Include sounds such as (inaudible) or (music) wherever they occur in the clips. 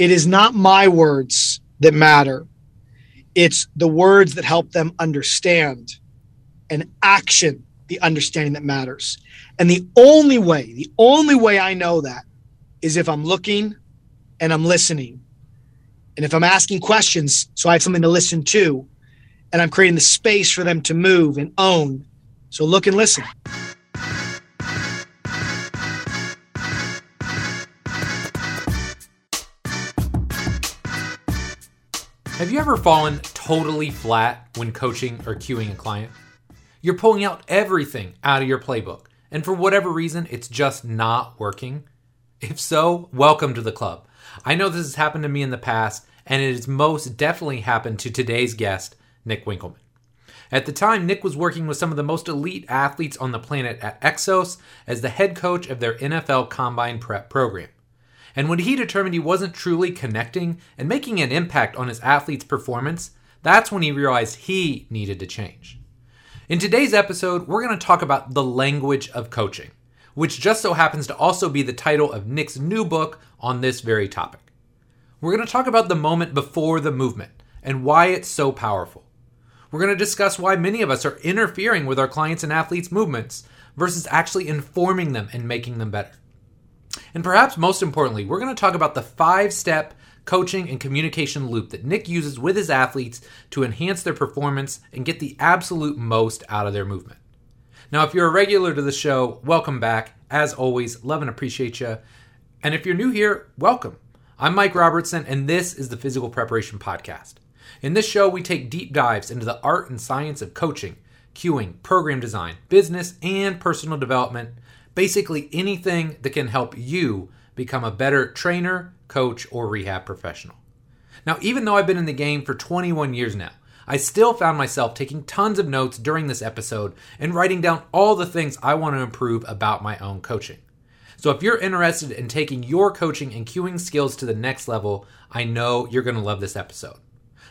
It is not my words that matter. It's the words that help them understand and action the understanding that matters. And the only way, the only way I know that is if I'm looking and I'm listening. And if I'm asking questions, so I have something to listen to, and I'm creating the space for them to move and own. So look and listen. Have you ever fallen totally flat when coaching or cueing a client? You're pulling out everything out of your playbook, and for whatever reason, it's just not working? If so, welcome to the club. I know this has happened to me in the past, and it has most definitely happened to today's guest, Nick Winkelman. At the time, Nick was working with some of the most elite athletes on the planet at Exos as the head coach of their NFL Combine Prep program. And when he determined he wasn't truly connecting and making an impact on his athletes' performance, that's when he realized he needed to change. In today's episode, we're going to talk about the language of coaching, which just so happens to also be the title of Nick's new book on this very topic. We're going to talk about the moment before the movement and why it's so powerful. We're going to discuss why many of us are interfering with our clients' and athletes' movements versus actually informing them and making them better. And perhaps most importantly, we're going to talk about the five step coaching, and communication loop that Nick uses with his athletes to enhance their performance and get the absolute most out of their movement. Now, if you're a regular to the show, welcome back. As always, love and appreciate you. And if you're new here, welcome. I'm Mike Robertson, and this is the Physical Preparation Podcast. In this show, we take deep dives into the art and science of coaching, cueing, program design, business, and personal development. Basically, anything that can help you become a better trainer, coach, or rehab professional. Now, even though I've been in the game for 21 years now, I still found myself taking tons of notes during this episode and writing down all the things I want to improve about my own coaching. So, if you're interested in taking your coaching and cueing skills to the next level, I know you're going to love this episode.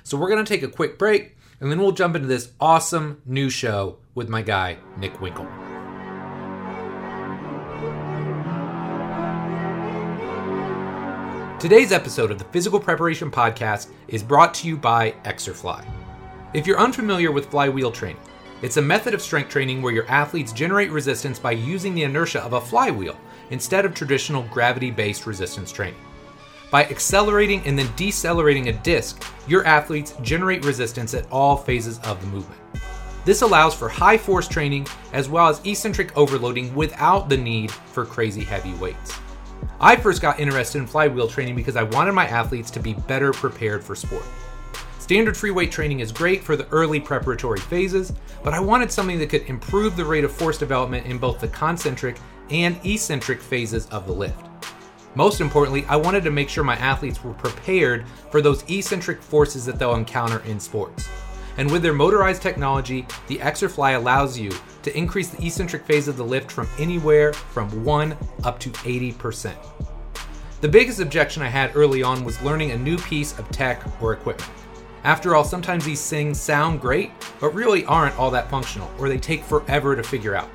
So, we're going to take a quick break and then we'll jump into this awesome new show with my guy, Nick Winkle. Today's episode of the Physical Preparation Podcast is brought to you by Exerfly. If you're unfamiliar with flywheel training, it's a method of strength training where your athletes generate resistance by using the inertia of a flywheel instead of traditional gravity based resistance training. By accelerating and then decelerating a disc, your athletes generate resistance at all phases of the movement. This allows for high force training as well as eccentric overloading without the need for crazy heavy weights. I first got interested in flywheel training because I wanted my athletes to be better prepared for sport. Standard free weight training is great for the early preparatory phases, but I wanted something that could improve the rate of force development in both the concentric and eccentric phases of the lift. Most importantly, I wanted to make sure my athletes were prepared for those eccentric forces that they'll encounter in sports. And with their motorized technology, the Exerfly allows you to increase the eccentric phase of the lift from anywhere from 1 up to 80%. The biggest objection I had early on was learning a new piece of tech or equipment. After all, sometimes these things sound great, but really aren't all that functional, or they take forever to figure out.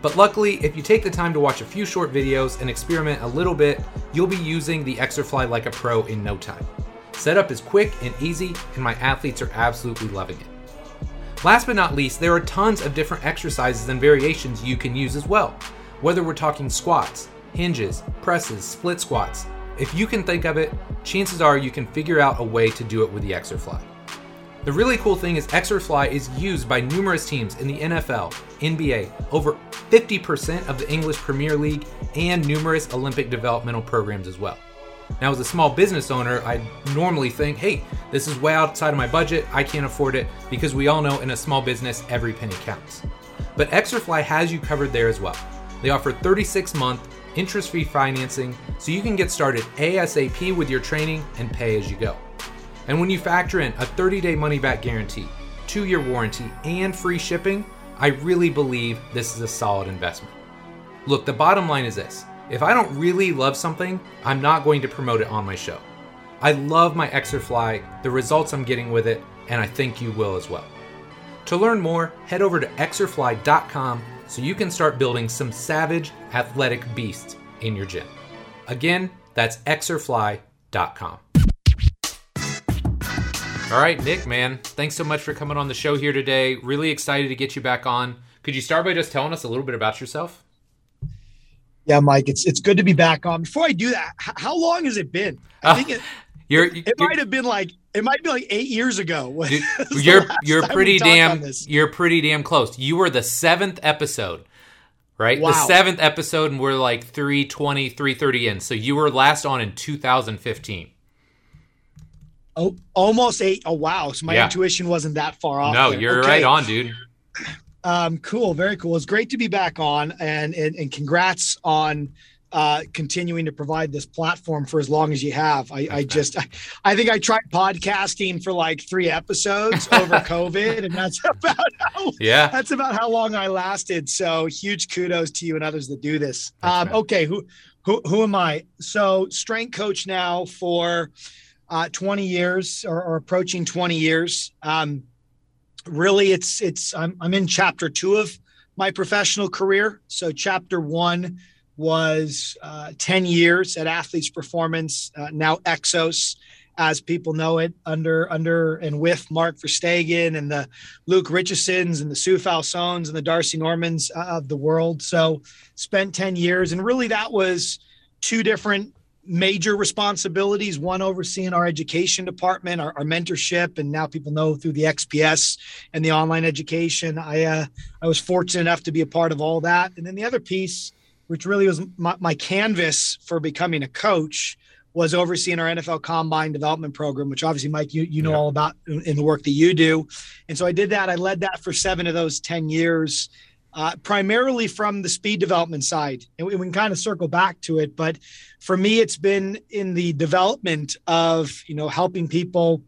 But luckily, if you take the time to watch a few short videos and experiment a little bit, you'll be using the Exerfly like a pro in no time. Setup is quick and easy, and my athletes are absolutely loving it. Last but not least, there are tons of different exercises and variations you can use as well. Whether we're talking squats, hinges, presses, split squats, if you can think of it, chances are you can figure out a way to do it with the Exerfly. The really cool thing is Exerfly is used by numerous teams in the NFL, NBA, over 50% of the English Premier League, and numerous Olympic developmental programs as well. Now, as a small business owner, I normally think, hey, this is way outside of my budget. I can't afford it because we all know in a small business, every penny counts. But Exerfly has you covered there as well. They offer 36 month interest free financing so you can get started ASAP with your training and pay as you go. And when you factor in a 30 day money back guarantee, two year warranty, and free shipping, I really believe this is a solid investment. Look, the bottom line is this if I don't really love something, I'm not going to promote it on my show. I love my Exerfly, the results I'm getting with it, and I think you will as well. To learn more, head over to exerfly.com so you can start building some savage athletic beasts in your gym. Again, that's exerfly.com. All right, Nick, man, thanks so much for coming on the show here today. Really excited to get you back on. Could you start by just telling us a little bit about yourself? Yeah, Mike, it's it's good to be back on. Before I do that, how long has it been? I ah, think it, you're, it you're, might have been like it might be like eight years ago. (laughs) you're you're pretty damn you're pretty damn close. You were the seventh episode, right? Wow. The seventh episode, and we're like 320, 330 in. So you were last on in 2015. Oh, almost eight. Oh, wow. So my yeah. intuition wasn't that far off. No, there. you're okay. right on, dude. Um, cool. Very cool. It's great to be back on and, and, and congrats on uh, continuing to provide this platform for as long as you have. I, I just, I, I, think I tried podcasting for like three episodes over (laughs) COVID, and that's (laughs) about how, yeah, that's about how long I lasted. So huge kudos to you and others that do this. Um, okay, who, who, who am I? So strength coach now for uh, 20 years or, or, approaching 20 years. Um, really, it's it's I'm, I'm in chapter two of my professional career. So chapter one was uh, 10 years at Athletes Performance, uh, now Exos, as people know it, under under and with Mark Verstegen and the Luke Richessons and the Sue Falsones and the Darcy Normans uh, of the world. So spent 10 years, and really that was two different major responsibilities one overseeing our education department our, our, mentorship and now people know through the xps and the online education i uh, i was fortunate enough to be a part of all that and then the other piece which really was my, my canvas for becoming a coach was overseeing our NFL Combine Development Program, which obviously, Mike, you you know yeah. all about in the work that you do. And so I did that. I led that for seven of those ten years, uh, primarily from the speed development side. And we, we, can kind of circle back to it, but for me, it's been in the development of you know helping people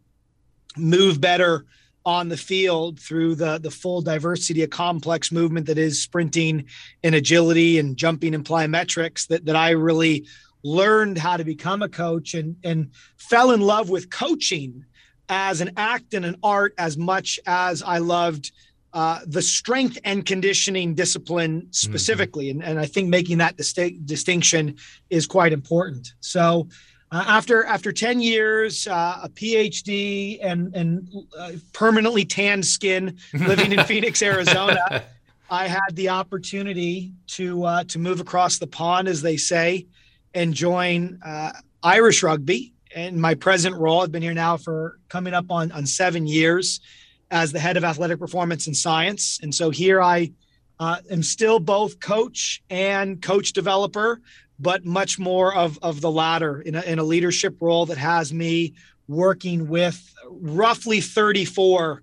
move better on the field through the the full diversity of complex movement that is sprinting and agility and jumping and plyometrics that that I really learned how to become a coach and and fell in love with coaching as an act and an art as much as I loved uh, the strength and conditioning discipline mm-hmm. specifically. Mm-hmm. And, and I think making that distinct, distinction is quite important. So uh, after after 10 years, uh, a PhD, and and uh, permanently tanned skin, (laughs) living in Phoenix, Arizona, I had the opportunity to uh, to move across the pond, as they say, and join uh, Irish rugby. And my present role, I've been here now for coming up on on seven years as the head of athletic performance and science, and so here I uh, am still both coach and coach developer but much more of, of the latter in a, in a leadership role that has me working with roughly 34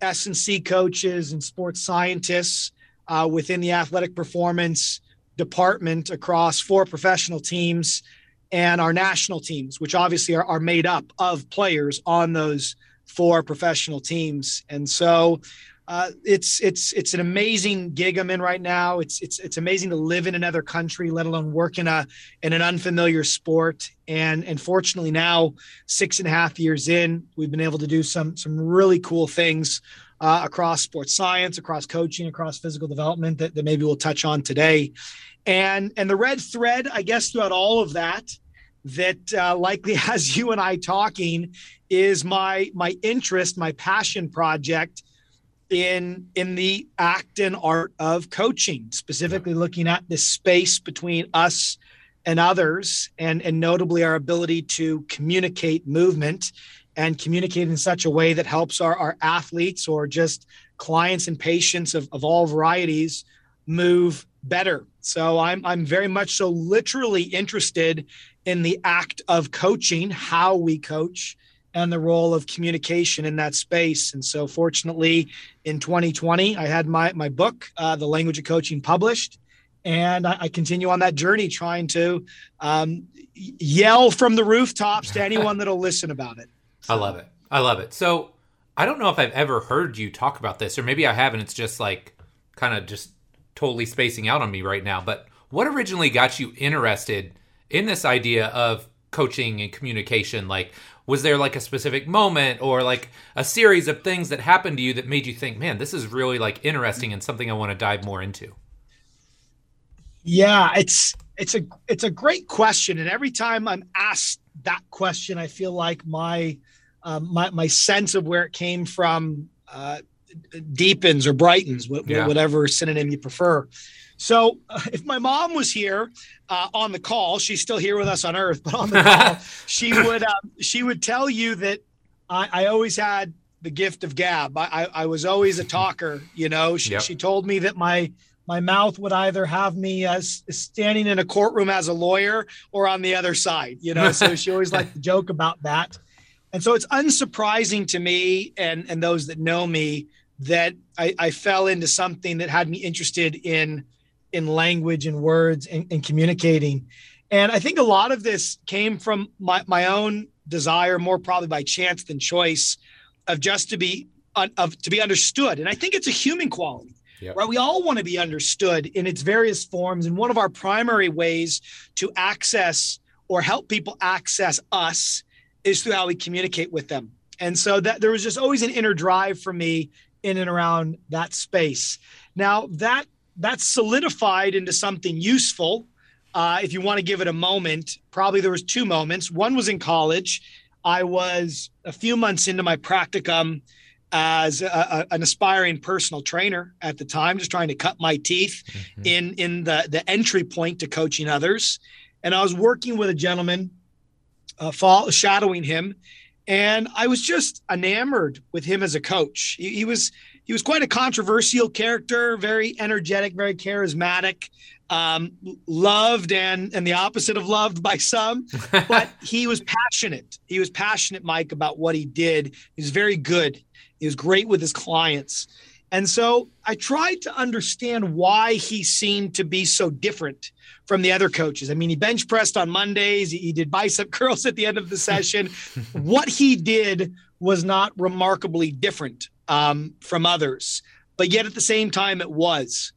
S&C coaches and sports scientists uh, within the athletic performance department across four professional teams and our national teams, which obviously are, are made up of players on those four professional teams. And so uh, it's it's it's an amazing gig I'm in right now. It's it's it's amazing to live in another country, let alone work in a in an unfamiliar sport. And and fortunately now, six and a half years in, we've been able to do some some really cool things uh, across sports science, across coaching, across physical development that, that maybe we'll touch on today. And and the red thread, I guess, throughout all of that, that uh, likely (laughs) has you and I talking, is my my interest, my passion project in in the act and art of coaching specifically looking at this space between us and others and and notably our ability to communicate movement and communicate in such a way that helps our, our athletes or just clients and patients of, of all varieties move better. So i'm i'm very much so literally interested in the act of coaching how we coach and the role of communication in that space. And so, fortunately, in 2020, I had my my book, uh, The Language of Coaching, published, and I, I continue on that journey, trying to um, yell from the rooftops to anyone that'll listen about it. So. (laughs) I love it. I love it. So, I don't know if I've ever heard you talk about this, or maybe I haven't. It's just like kind of just totally spacing out on me right now. But what originally got you interested in this idea of coaching and communication? Like, was there like a specific moment or like a series of things that happened to you that made you think man this is really like interesting and something i want to dive more into yeah it's it's a it's a great question and every time i'm asked that question, I feel like my um, my my sense of where it came from uh, deepens or brightens, wh- Yeah. whatever synonym you prefer. So, uh, if my mom was here uh, on the call, she's still here with us on Earth, but on the (laughs) call, she would um, she would tell you that I, I always had the gift of gab. I, I, I was always a talker. You know, she, Yep. she told me that my my mouth would either have me as standing in a courtroom as a lawyer or on the other side. You know, so she always liked to (laughs) joke about that. And so it's unsurprising to me and and those that know me that I, I fell into something that had me interested in in language and words and, and communicating. And I think a lot of this came from my, my own desire, more probably by chance than choice, of just to be of to be understood. And I think it's a human quality, Yep. right? We all want to be understood in its various forms. And one of our primary ways to access or help people access us is through how we communicate with them. And so that there was just always an inner drive for me in and around that space. Now that that's solidified into something useful. Uh, if you want to give it a moment, probably there was two moments. One was in college. I was a few months into my practicum as a, a- an aspiring personal trainer at the time, just trying to cut my teeth Mhm. in in the the entry point to coaching others. And I was working with a gentleman, uh, fall, shadowing him, and I was just enamored with him as a coach. He, he was he was quite a controversial character, very energetic, very charismatic, um, loved and and the opposite of loved by some. (laughs) But he was passionate. He was passionate, Mike, about what he did. He was very good. He was great with his clients. And so I tried to understand why he seemed to be so different from the other coaches. I mean, he bench pressed on Mondays, he, he did bicep (laughs) curls at the end of the session. (laughs) what he did was not remarkably different um, from others, but yet at the same time, it was.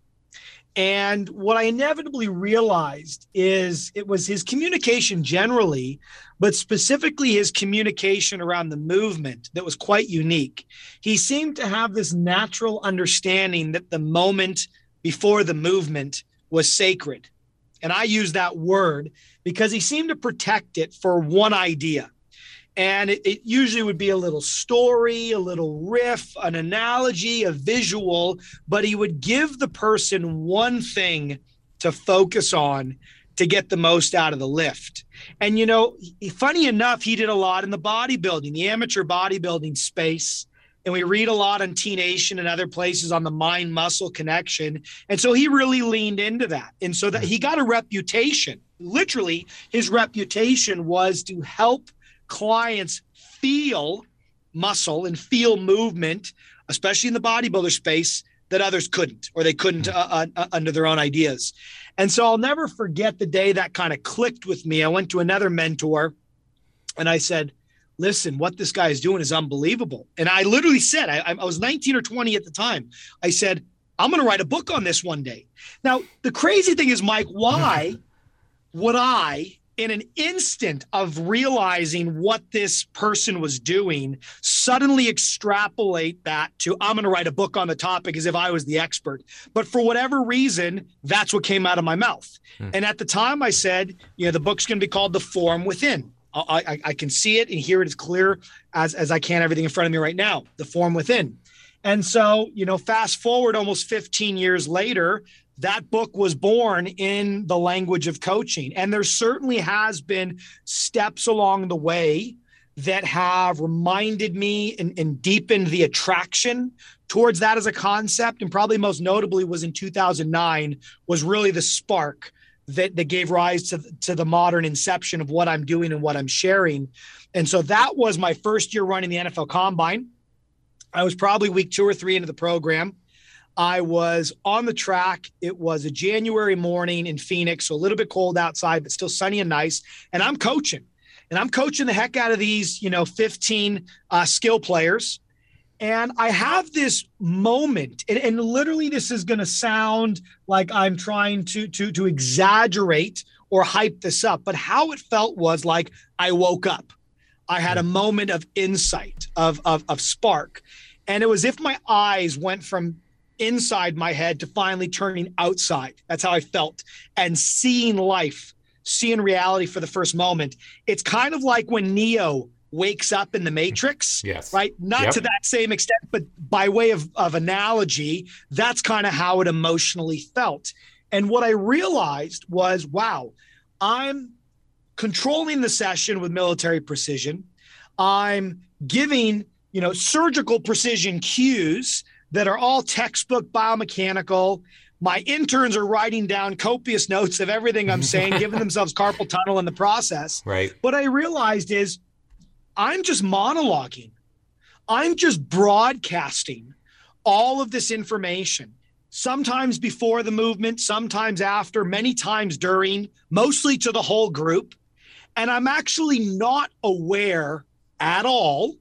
And what I inevitably realized is it was his communication generally, but specifically his communication around the movement that was quite unique. He seemed to have this natural understanding that the moment before the movement was sacred. And I use that word because he seemed to protect it for one idea. And it, it usually would be a little story, a little riff, an analogy, a visual, but he would give the person one thing to focus on to get the most out of the lift. And, you know, funny enough, he did a lot in the bodybuilding, the amateur bodybuilding space. And we read a lot on T Nation and other places on the mind muscle connection. And so he really leaned into that. And so that mm-hmm. he got a reputation. Literally, his reputation was to help clients feel muscle and feel movement, especially in the bodybuilder space, that others couldn't or they couldn't uh, uh, uh, under their own ideas. And so I'll never forget the day that kind of clicked with me. I went to another mentor and I said, Listen, what this guy is doing is unbelievable. And I literally said, I, I was 19 or 20 at the time. I said, I'm going to write a book on this one day. Now, the crazy thing is, Mike, why (laughs) would I, in an instant of realizing what this person was doing, suddenly extrapolate that to I'm going to write a book on the topic as if I was the expert? But for whatever reason, that's what came out of my mouth. Hmm. And at the time, I said, you know, the book's going to be called The Form Within. I, I, I can see it and hear it as clear as, as I can everything in front of me right now, The Form Within. And so, you know, fast forward almost 15 years later, that book was born in the language of coaching. And there certainly has been steps along the way that have reminded me and, and deepened the attraction towards that as a concept. And probably most notably was in 2009 was really the spark that, that gave rise to, to the modern inception of what I'm doing and what I'm sharing. And so that was my first year running the NFL Combine. I was probably week two or three into the program. I was on the track. It was a January morning in Phoenix, so a little bit cold outside, but still sunny and nice. And I'm coaching, and I'm coaching the heck out of these, you know, 15 uh, skill players. And I have this moment, and, and literally, this is going to sound like I'm trying to to to exaggerate or hype this up, but how it felt was like I woke up. I had a moment of insight, of of, of spark, and it was if my eyes went from inside my head to finally turning outside. That's how I felt and seeing life seeing reality for the first moment. It's kind of like when Neo wakes up in the Matrix. Yes. Right. Not Yep. to that same extent, but by way of, of analogy, that's kind of how it emotionally felt. And what I realized was wow, I'm controlling the session with military precision. I'm giving, you know, surgical precision cues that are all textbook biomechanical. My interns are writing down copious notes of everything I'm saying, (laughs) giving themselves carpal tunnel in the process. Right. What I realized is I'm just monologuing. I'm just broadcasting all of this information, sometimes before the movement, sometimes after, many times during, mostly to the whole group. And I'm actually not aware at all,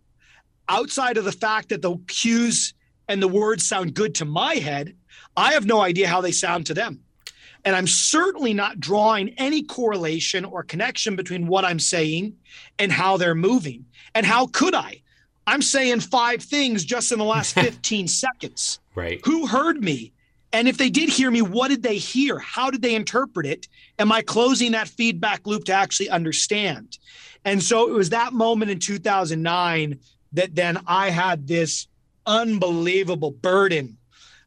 outside of the fact that the cues and the words sound good to my head. I have no idea how they sound to them. And I'm certainly not drawing any correlation or connection between what I'm saying and how they're moving. And how could I? I'm saying five things just in the last (laughs) 15 seconds. Right. Who heard me? And if they did hear me, what did they hear? How did they interpret it? Am I closing that feedback loop to actually understand? And so it was that moment in 2009 that then I had this unbelievable burden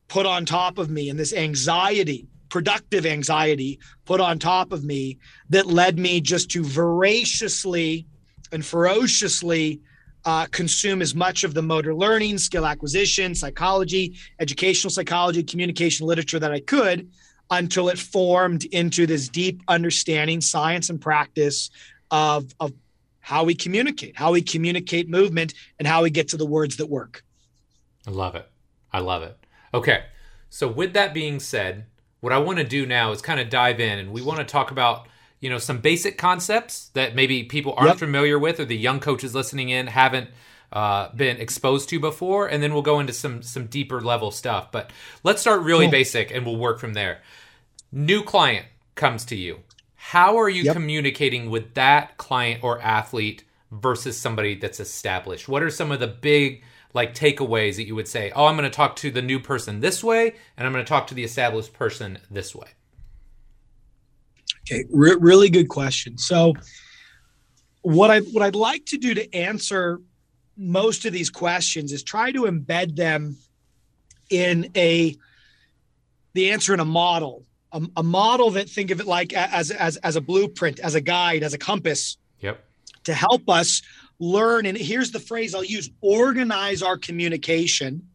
put on top of me and this anxiety, productive anxiety put on top of me that led me just to voraciously and ferociously uh, consume as much of the motor learning, skill acquisition, psychology, educational psychology, communication literature that I could until it formed into this deep understanding, science and practice of, of how we communicate, how we communicate movement, and how we get to the words that work. I love it. I love it. Okay. So with that being said, what I want to do now is kind of dive in and we want to talk about, you know, some basic concepts that maybe people aren't Yep. familiar with or the young coaches listening in haven't uh, been exposed to before and then we'll go into some some deeper level stuff. But let's start really Cool. basic and we'll work from there. New client comes to you. How are you Yep. communicating with that client or athlete versus somebody that's established? What are some of the big like takeaways that you would say, "Oh, I'm going to talk to the new person this way and I'm going to talk to the established person this way." Okay, re- really good question. So, what I what I'd like to do to answer most of these questions is try to embed them in a the answer in a model, a, a model that think of it like as as as a blueprint, as a guide, as a compass Yep. to help us learn. And here's the phrase I'll use: organize our communication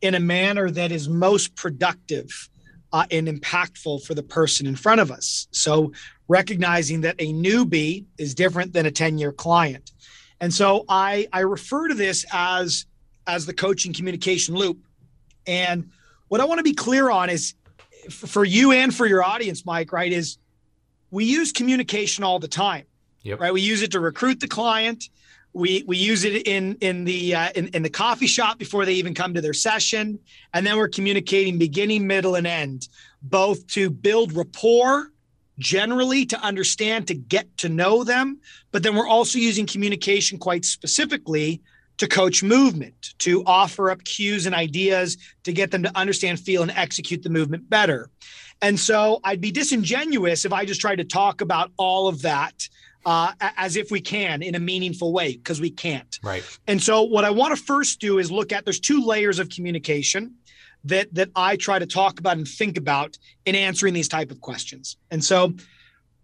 in a manner that is most productive uh, and impactful for the person in front of us. So, recognizing that a newbie is different than a 10 year client. And so, I, I refer to this as, as the coaching communication loop. And what I want to be clear on is for you and for your audience, Mike, right, is we use communication all the time, Yep. right? We use it to recruit the client. We, we use it in in the uh, in, in the coffee shop before they even come to their session, and then we're communicating beginning, middle, and end, both to build rapport, generally to understand, to get to know them, but then we're also using communication quite specifically to coach movement, to offer up cues and ideas to get them to understand, feel, and execute the movement better. And so I'd be disingenuous if I just tried to talk about all of that uh, as if we can in a meaningful way, because we can't. Right. And so what I want to first do is look at there's two layers of communication that that I try to talk about and think about in answering these type of questions. And so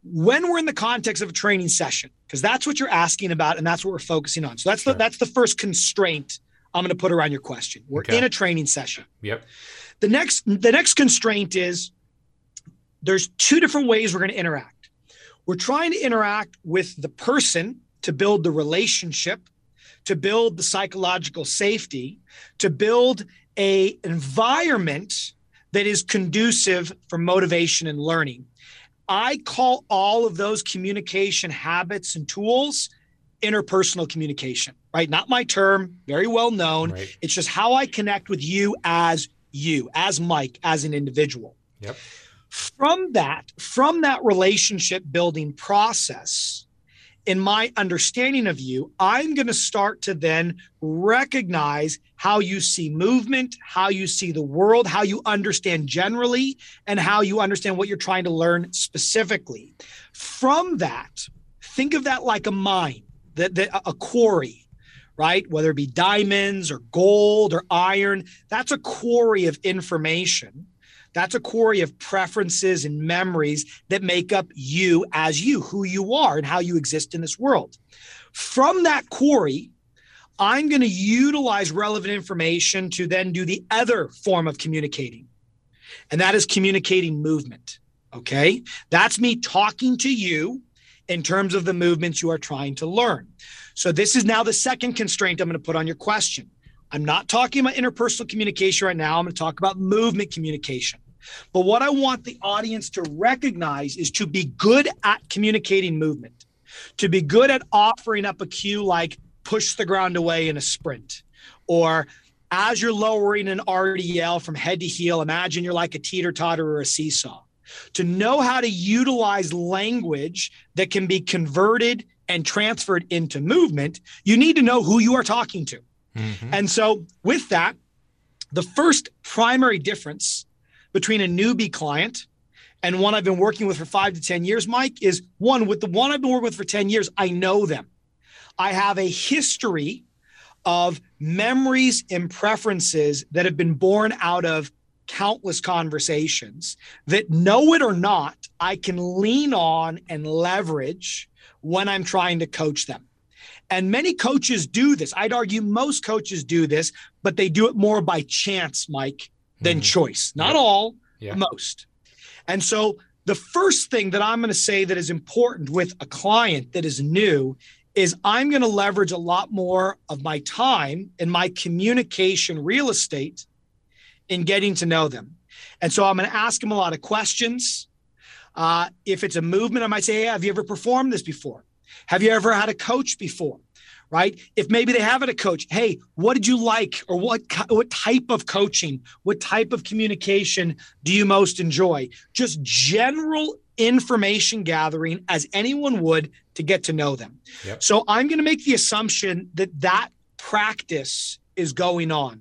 when we're in the context of a training session, because that's what you're asking about and that's what we're focusing on. So that's Sure. the that's the first constraint I'm going to put around your question. We're Okay. in a training session. Yep. The next the next constraint is there's two different ways we're going to interact. We're trying to interact with the person to build the relationship, to build the psychological safety, to build a environment that is conducive for motivation and learning. I call all of those communication habits and tools interpersonal communication, right? Not my term, very well known. Right. It's just how I connect with you as you, as Mike, as an individual. Yep. From that, from that relationship building process in my understanding of you, I'm going to start to then recognize how you see movement, how you see the world, how you understand generally, and how you understand what you're trying to learn specifically. From that, think of that like a mine, that, that a quarry, right? Whether it be diamonds or gold or iron, that's a quarry of information that's a quarry of preferences and memories that make up you as you, who you are, and how you exist in this world. From that quarry, I'm going to utilize relevant information to then do the other form of communicating, and that is communicating movement. Okay. That's me talking to you in terms of the movements you are trying to learn. So, this is now the second constraint I'm going to put on your question. I'm not talking about interpersonal communication right now. I'm going to talk about movement communication. But what I want the audience to recognize is to be good at communicating movement, to be good at offering up a cue like push the ground away in a sprint, or as you're lowering an RDL from head to heel, imagine you're like a teeter totter or a seesaw. To know how to utilize language that can be converted and transferred into movement, you need to know who you are talking to. Mm-hmm. And so, with that, the first primary difference between a newbie client and one I've been working with for five to 10 years, Mike, is one with the one I've been working with for 10 years, I know them. I have a history of memories and preferences that have been born out of countless conversations that know it or not, I can lean on and leverage when I'm trying to coach them. And many coaches do this. I'd argue most coaches do this, but they do it more by chance, Mike, than mm. choice. Not yeah. all, yeah. most. And so the first thing that I'm going to say that is important with a client that is new is I'm going to leverage a lot more of my time and my communication real estate in getting to know them. And so I'm going to ask them a lot of questions. Uh, if it's a movement, I might say, hey, have you ever performed this before? Have you ever had a coach before? Right? If maybe they haven't a coach, hey, what did you like, or what what type of coaching, what type of communication do you most enjoy? Just general information gathering as anyone would to get to know them. Yep. So I'm going to make the assumption that that practice is going on.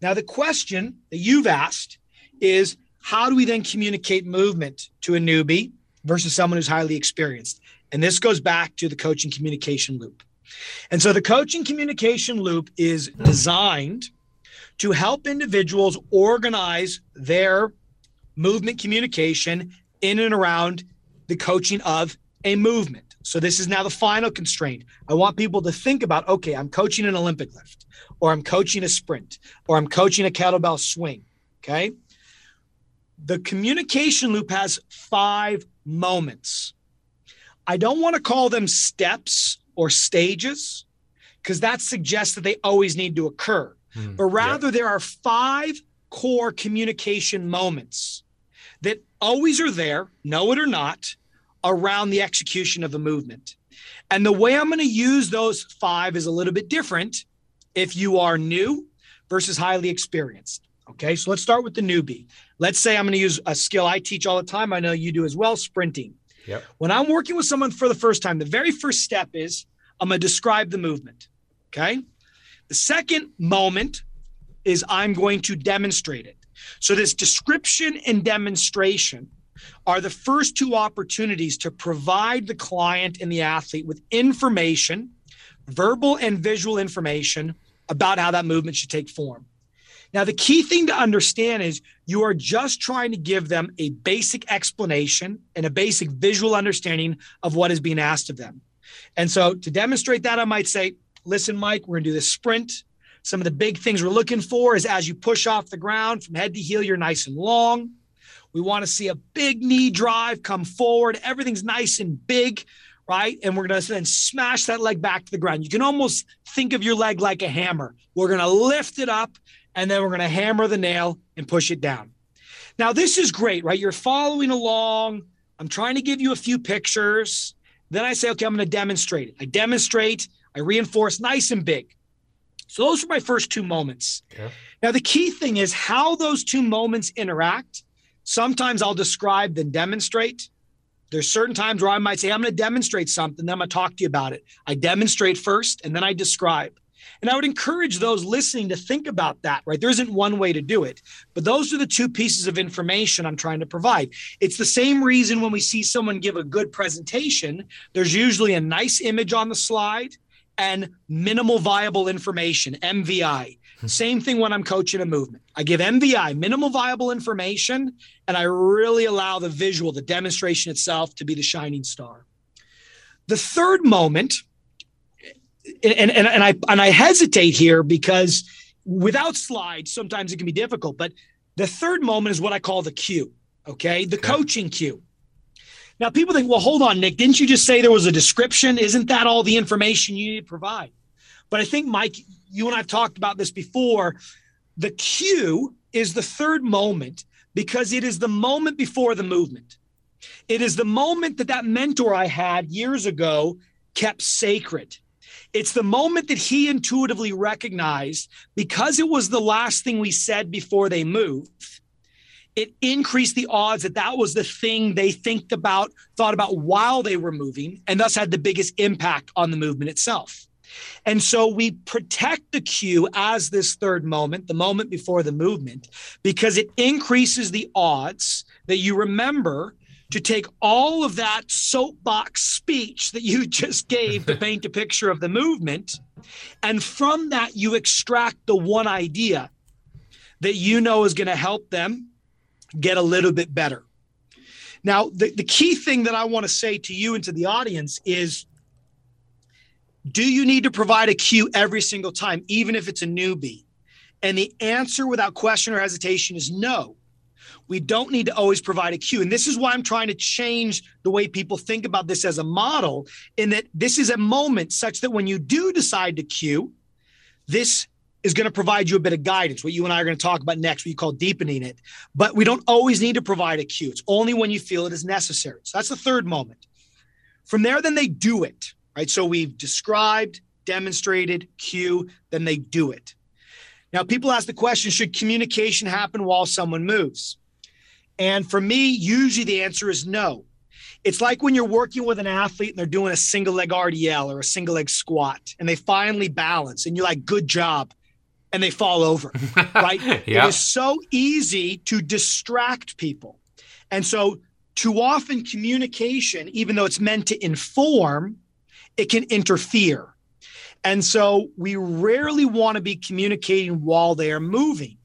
Now, the question that you've asked is how do we then communicate movement to a newbie versus someone who's highly experienced? And this goes back to the coaching communication loop. And so the coaching communication loop is designed to help individuals organize their movement communication in and around the coaching of a movement. So this is now the final constraint. I want people to think about okay, I'm coaching an Olympic lift, or I'm coaching a sprint, or I'm coaching a kettlebell swing. Okay. The communication loop has five moments. I don't want to call them steps or stages because that suggests that they always need to occur. Mm, but rather, yeah. there are five core communication moments that always are there, know it or not, around the execution of a movement. And the way I'm going to use those five is a little bit different if you are new versus highly experienced. Okay, so let's start with the newbie. Let's say I'm going to use a skill I teach all the time. I know you do as well sprinting. Yep. When I'm working with someone for the first time, the very first step is I'm going to describe the movement. Okay. The second moment is I'm going to demonstrate it. So, this description and demonstration are the first two opportunities to provide the client and the athlete with information, verbal and visual information about how that movement should take form. Now, the key thing to understand is you are just trying to give them a basic explanation and a basic visual understanding of what is being asked of them. And so, to demonstrate that, I might say, listen, Mike, we're going to do this sprint. Some of the big things we're looking for is as you push off the ground from head to heel, you're nice and long. We want to see a big knee drive come forward. Everything's nice and big, right? And we're going to then smash that leg back to the ground. You can almost think of your leg like a hammer. We're going to lift it up and then we're going to hammer the nail and push it down. Now, this is great, right? You're following along. I'm trying to give you a few pictures. Then I say, okay, I'm going to demonstrate it. I demonstrate, I reinforce nice and big. So those are my first two moments. Yeah. Now, the key thing is how those two moments interact. Sometimes I'll describe then demonstrate. There's certain times where I might say, I'm going to demonstrate something, then I'm going to talk to you about it. I demonstrate first and then I describe. And I would encourage those listening to think about that, right? There isn't one way to do it, but those are the two pieces of information I'm trying to provide. It's the same reason when we see someone give a good presentation, there's usually a nice image on the slide and minimal viable information, MVI. Hmm. Same thing when I'm coaching a movement. I give MVI, minimal viable information, and I really allow the visual, the demonstration itself to be the shining star. The third moment and, and, and I and I hesitate here because without slides, sometimes it can be difficult. But the third moment is what I call the cue. Okay, the okay. coaching cue. Now, people think, well, hold on, Nick, didn't you just say there was a description? Isn't that all the information you need to provide? But I think, Mike, you and I've talked about this before. The cue is the third moment because it is the moment before the movement. It is the moment that that mentor I had years ago kept sacred. It's the moment that he intuitively recognized because it was the last thing we said before they moved. It increased the odds that that was the thing they think about, thought about while they were moving, and thus had the biggest impact on the movement itself. And so we protect the cue as this third moment, the moment before the movement, because it increases the odds that you remember to take all of that soapbox speech that you (laughs) just gave to paint a picture of the movement. And from that, you extract the one idea that you know is going to help them get a little bit better. Now, the, the key thing that I want to say to you and to the audience is do you need to provide a cue every single time, even if it's a newbie? And the answer without question or hesitation is no we don't need to always provide a cue. And this is why I'm trying to change the way people think about this as a model, in that this is a moment such that when you do decide to cue, this is going to provide you a bit of guidance, what you and I are going to talk about next, what you call deepening it. But we don't always need to provide a cue. It's only when you feel it is necessary. So that's the third moment. From there, then they do it, right? So we've described, demonstrated, cue, then they do it. Now, people ask the question should communication happen while someone moves? And for me, usually the answer is no. It's like when you're working with an athlete and they're doing a single leg RDL or a single leg squat and they finally balance and you're like, good job. And they fall over, (laughs) right? yeah. It is so easy to distract people. And so, too often, communication, even though it's meant to inform, it can interfere. And so, we rarely want to be communicating while they are moving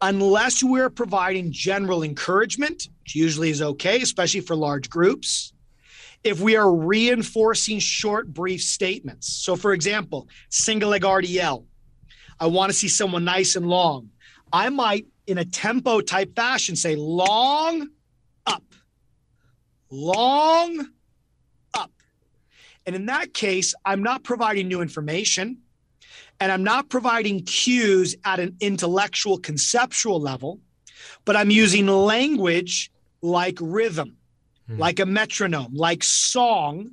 unless we're providing general encouragement, which usually is okay, especially for large groups, if we are reinforcing short, brief statements. So, for example, single leg RDL, I want to see someone nice and long. I might, in a tempo type fashion, say long, up, long, up. And in that case, I'm not providing new information and I'm not providing cues at an intellectual, conceptual level, but I'm using language like rhythm, hmm. like a metronome, like song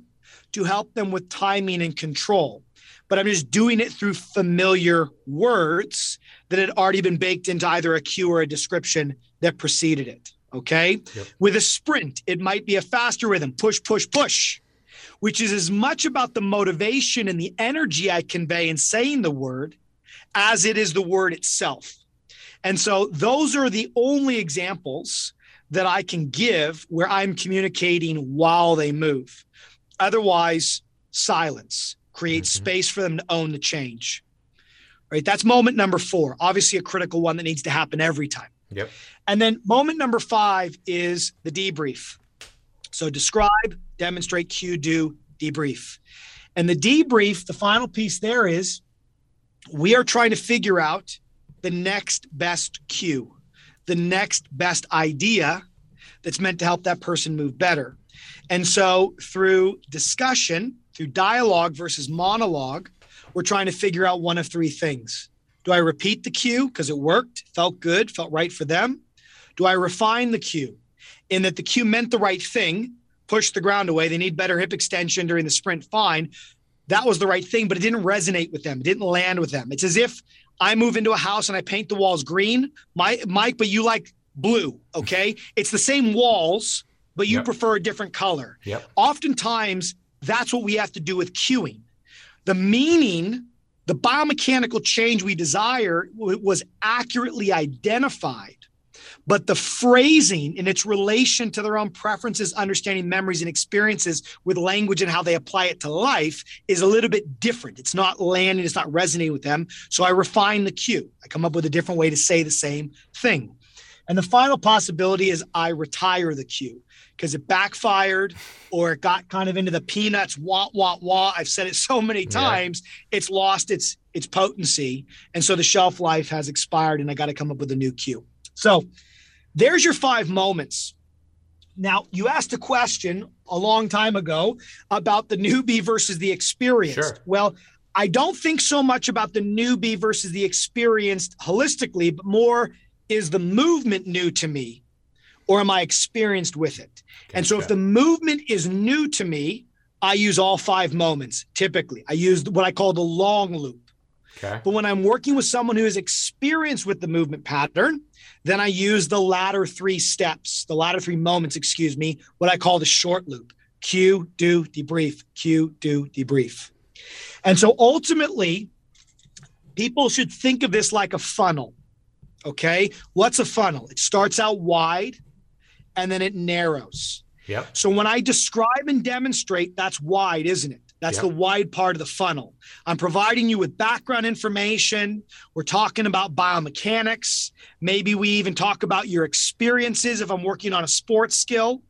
to help them with timing and control. But I'm just doing it through familiar words that had already been baked into either a cue or a description that preceded it. Okay. Yep. With a sprint, it might be a faster rhythm push, push, push which is as much about the motivation and the energy I convey in saying the word as it is the word itself. And so those are the only examples that I can give where I'm communicating while they move. Otherwise, silence, creates mm-hmm. space for them to own the change. Right? That's moment number 4. Obviously a critical one that needs to happen every time. Yep. And then moment number 5 is the debrief. So describe, demonstrate, cue, do, debrief. And the debrief, the final piece there is we are trying to figure out the next best cue, the next best idea that's meant to help that person move better. And so through discussion, through dialogue versus monologue, we're trying to figure out one of three things. Do I repeat the cue because it worked, felt good, felt right for them? Do I refine the cue? in that the cue meant the right thing, pushed the ground away. They need better hip extension during the sprint. Fine. That was the right thing, but it didn't resonate with them. It didn't land with them. It's as if I move into a house and I paint the walls green, my, Mike, but you like blue. Okay. It's the same walls, but you Yep. prefer a different color. Yep. Oftentimes, that's what we have to do with cueing. The meaning, the biomechanical change we desire was accurately identified, but the phrasing in its relation to their own preferences, understanding memories, and experiences with language and how they apply it to life is a little bit different. It's not landing, it's not resonating with them. So I refine the cue. I come up with a different way to say the same thing. And the final possibility is I retire the cue because it backfired or it got kind of into the peanuts, wah, wah, wah. I've said it so many Yeah. times, it's lost its its potency. And so the shelf life has expired and I got to come up with a new cue. So there's your five moments. Now, you asked a question a long time ago about the newbie versus the experienced. Sure. Well, I don't think so much about the newbie versus the experienced holistically, but more is the movement new to me or am I experienced with it? And so if the movement is new to me, I use all five moments typically. I use what I call the long loop. okay. But when I'm working with someone who is experienced with the movement pattern, then I use the latter three steps, the latter three moments, excuse me, what I call the short loop cue, do, debrief, cue, do, debrief. And so ultimately, people should think of this like a funnel. Okay. What's a funnel? It starts out wide and then it narrows. Yep. So when I describe and demonstrate, that's wide, isn't it? That's Yep. the wide part of the funnel. I'm providing you with background information. We're talking about biomechanics. Maybe we even talk about your experiences if I'm working on a sports skill.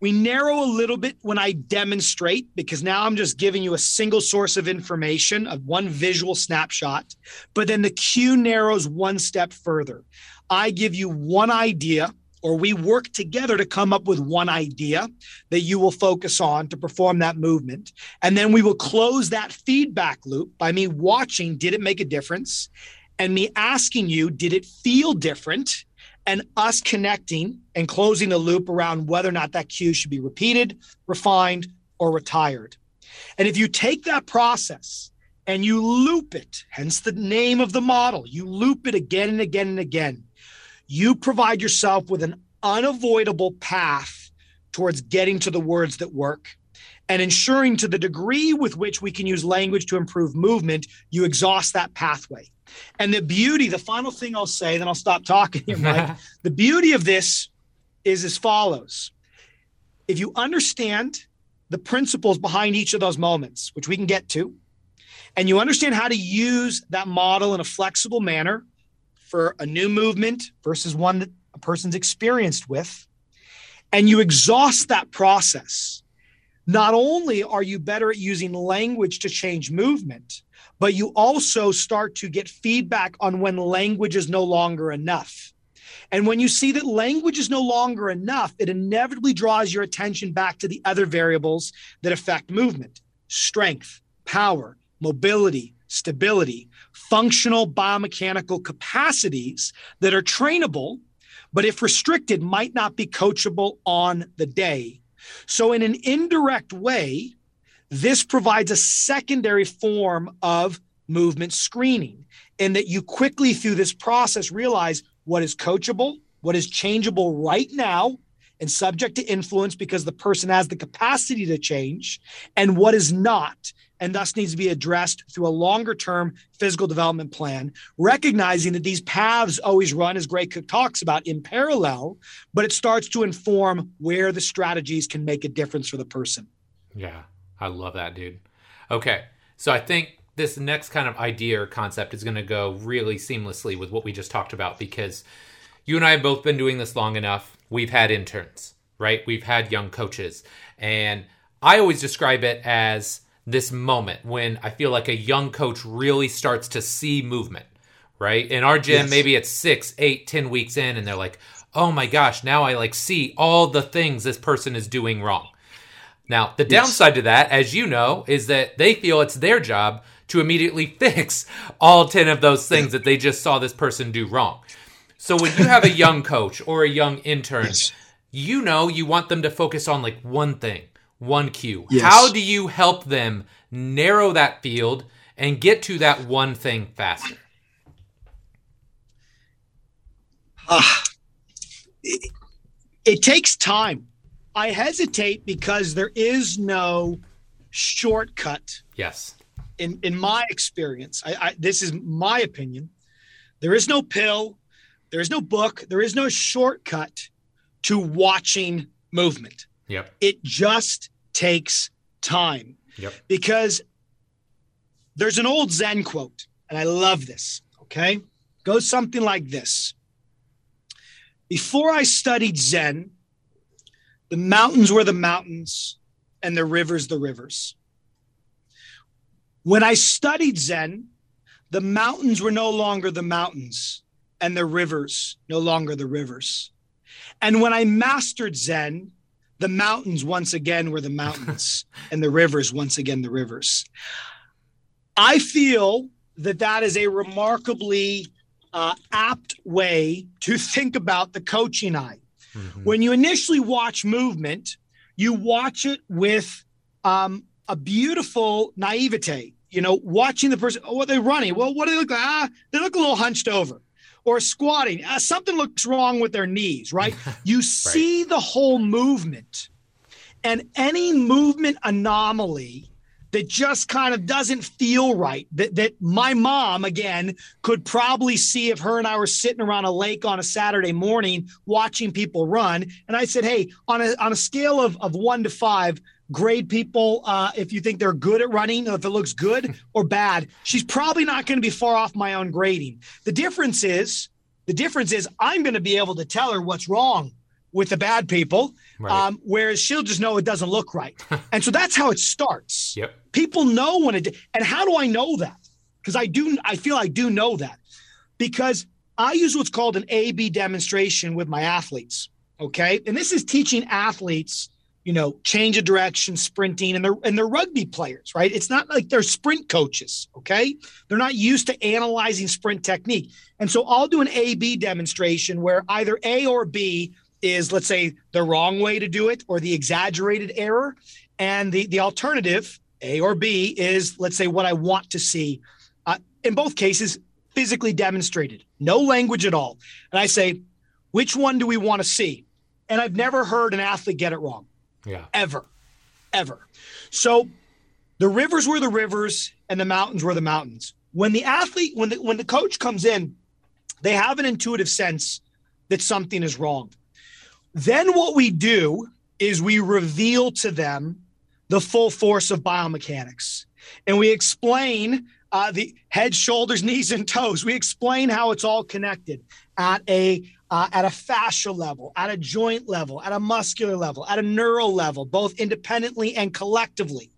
We narrow a little bit when I demonstrate because now I'm just giving you a single source of information, of one visual snapshot. But then the cue narrows one step further. I give you one idea, or we work together to come up with one idea that you will focus on to perform that movement. And then we will close that feedback loop by me watching did it make a difference? And me asking you, did it feel different? And us connecting and closing the loop around whether or not that cue should be repeated, refined, or retired. And if you take that process and you loop it, hence the name of the model, you loop it again and again and again, you provide yourself with an unavoidable path towards getting to the words that work and ensuring to the degree with which we can use language to improve movement, you exhaust that pathway. And the beauty, the final thing I'll say, then I'll stop talking here, (laughs) Mike. the beauty of this is as follows if you understand the principles behind each of those moments, which we can get to, and you understand how to use that model in a flexible manner for a new movement versus one that a person's experienced with, and you exhaust that process, not only are you better at using language to change movement, but you also start to get feedback on when language is no longer enough. And when you see that language is no longer enough, it inevitably draws your attention back to the other variables that affect movement strength, power, mobility, stability, functional biomechanical capacities that are trainable, but if restricted, might not be coachable on the day. So, in an indirect way, this provides a secondary form of movement screening, in that you quickly through this process realize what is coachable, what is changeable right now and subject to influence because the person has the capacity to change, and what is not, and thus needs to be addressed through a longer term physical development plan, recognizing that these paths always run, as Gray Cook talks about, in parallel, but it starts to inform where the strategies can make a difference for the person. Yeah, I love that, dude. Okay, so I think this next kind of idea or concept is going to go really seamlessly with what we just talked about because you and I have both been doing this long enough. We've had interns, right? We've had young coaches. And I always describe it as this moment when I feel like a young coach really starts to see movement, right? In our gym, Yes. maybe it's six, eight, ten weeks in, and they're like, oh my gosh, now I like see all the things this person is doing wrong. Now, the downside to that, as you know, is that they feel it's their job to immediately (laughs) fix all 10 of those things that they just saw this person do wrong. So when you have a young coach or a young intern, Yes. you know you want them to focus on like one thing, one cue. Yes. How do you help them narrow that field and get to that one thing faster? Ah, it, it takes time. I hesitate because there is no shortcut. Yes. In in my experience, I, I this is my opinion. There is no pill, there is no book, there is no shortcut to watching movement. Yep. It just takes time. Yep. Because there's an old Zen quote, and I love this. Okay. Goes something like this Before I studied Zen, the mountains were the mountains and the rivers the rivers. When I studied Zen, the mountains were no longer the mountains and the rivers no longer the rivers. And when I mastered Zen, the mountains once again were the mountains (laughs) and the rivers once again the rivers. I feel that that is a remarkably uh, apt way to think about the coaching eye. Mm-hmm. When you initially watch movement, you watch it with um, a beautiful naivete. You know, watching the person, oh, what are they running? Well, what do they look like? Ah, they look a little hunched over or squatting. Uh, something looks wrong with their knees, (laughs) right? You see the whole movement, and any movement anomaly that just kind of doesn't feel right. That that my mom again could probably see if her and I were sitting around a lake on a Saturday morning watching people run. And I said, hey, on a on a scale of, of one to five, grade people uh, if you think they're good at running, if it looks good (laughs) or bad. She's probably not going to be far off my own grading. The difference is the difference is I'm going to be able to tell her what's wrong with the bad people, right. um, whereas she'll just know it doesn't look right. (laughs) and so that's how it starts. Yep. People know when it, and how do I know that? Because I do, I feel I do know that because I use what's called an A B demonstration with my athletes. Okay. And this is teaching athletes, you know, change of direction, sprinting, and they're and they're rugby players, right? It's not like they're sprint coaches. Okay. They're not used to analyzing sprint technique. And so I'll do an A B demonstration where either A or B is let's say the wrong way to do it or the exaggerated error and the the alternative a or b is let's say what i want to see uh, in both cases physically demonstrated no language at all and i say which one do we want to see and i've never heard an athlete get it wrong yeah. Ever. Ever. So the rivers were the rivers and the mountains were the mountains. When the athlete when the when the coach comes in they have an intuitive sense that something is wrong. Then what we do is we reveal to them the full force of biomechanics. And we explain uh, the head, shoulders, knees, and toes. We explain how it's all connected at a uh, at a fascial level, at a joint level, at a muscular level, at a neural level, both independently and collectively.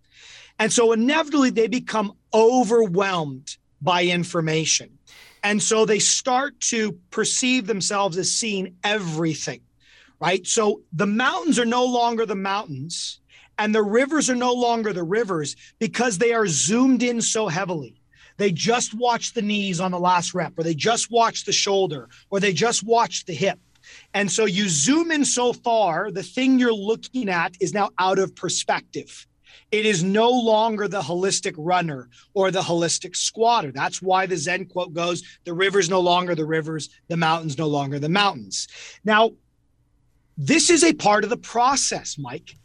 And so inevitably they become overwhelmed by information. And so they start to perceive themselves as seeing everything right? So the mountains are no longer the mountains and the rivers are no longer the rivers because they are zoomed in so heavily. They just watch the knees on the last rep, or they just watch the shoulder, or they just watch the hip. And so you zoom in so far, the thing you're looking at is now out of perspective. It is no longer the holistic runner or the holistic squatter. That's why the Zen quote goes the river's no longer the rivers, the mountains no longer the mountains. Now, this is a part of the process, Mike,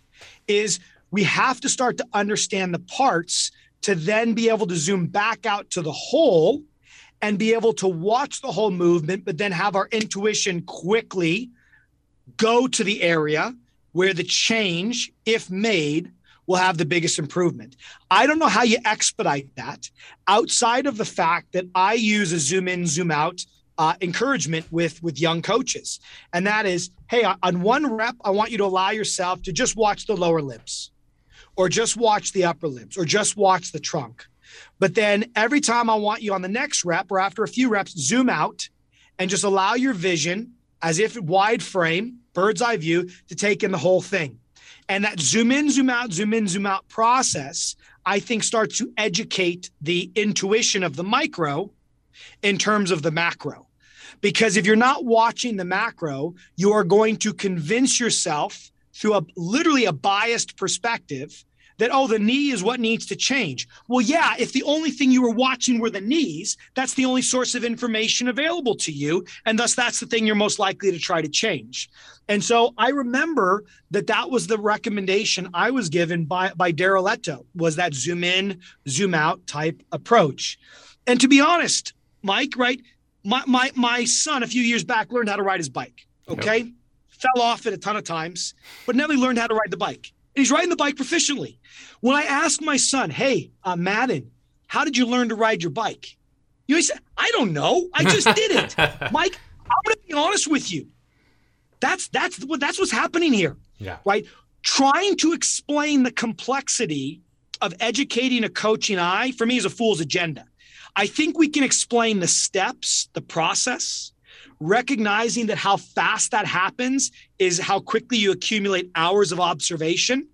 is we have to start to understand the parts to then be able to zoom back out to the whole and be able to watch the whole movement, but then have our intuition quickly go to the area where the change, if made, will have the biggest improvement. I don't know how you expedite that outside of the fact that I use a zoom in, zoom out uh, encouragement with with young coaches, and that is, hey, on one rep, I want you to allow yourself to just watch the lower limbs, or just watch the upper limbs, or just watch the trunk. But then every time I want you on the next rep, or after a few reps, zoom out and just allow your vision, as if wide frame, bird's eye view, to take in the whole thing. And that zoom in, zoom out, zoom in, zoom out process, I think, starts to educate the intuition of the micro in terms of the macro. Because if you're not watching the macro, you are going to convince yourself through a literally a biased perspective that, oh, the knee is what needs to change. Well, yeah, if the only thing you were watching were the knees, that's the only source of information available to you. And thus, that's the thing you're most likely to try to change. And so I remember that that was the recommendation I was given by, by Daryl Eto was that zoom in, zoom out type approach. And to be honest, Mike, right? My, my, my son a few years back learned how to ride his bike. Okay. Yep. Fell off it a ton of times, but never learned how to ride the bike. And he's riding the bike proficiently. When I asked my son, hey, uh, Madden, how did you learn to ride your bike? You know, he said, I don't know. I just (laughs) did it. Mike, I'm going to be honest with you. That's that's what that's what's happening here. Yeah. Right. Trying to explain the complexity of educating a coaching eye for me is a fool's agenda. I think we can explain the steps, the process, recognizing that how fast that happens is how quickly you accumulate hours of observation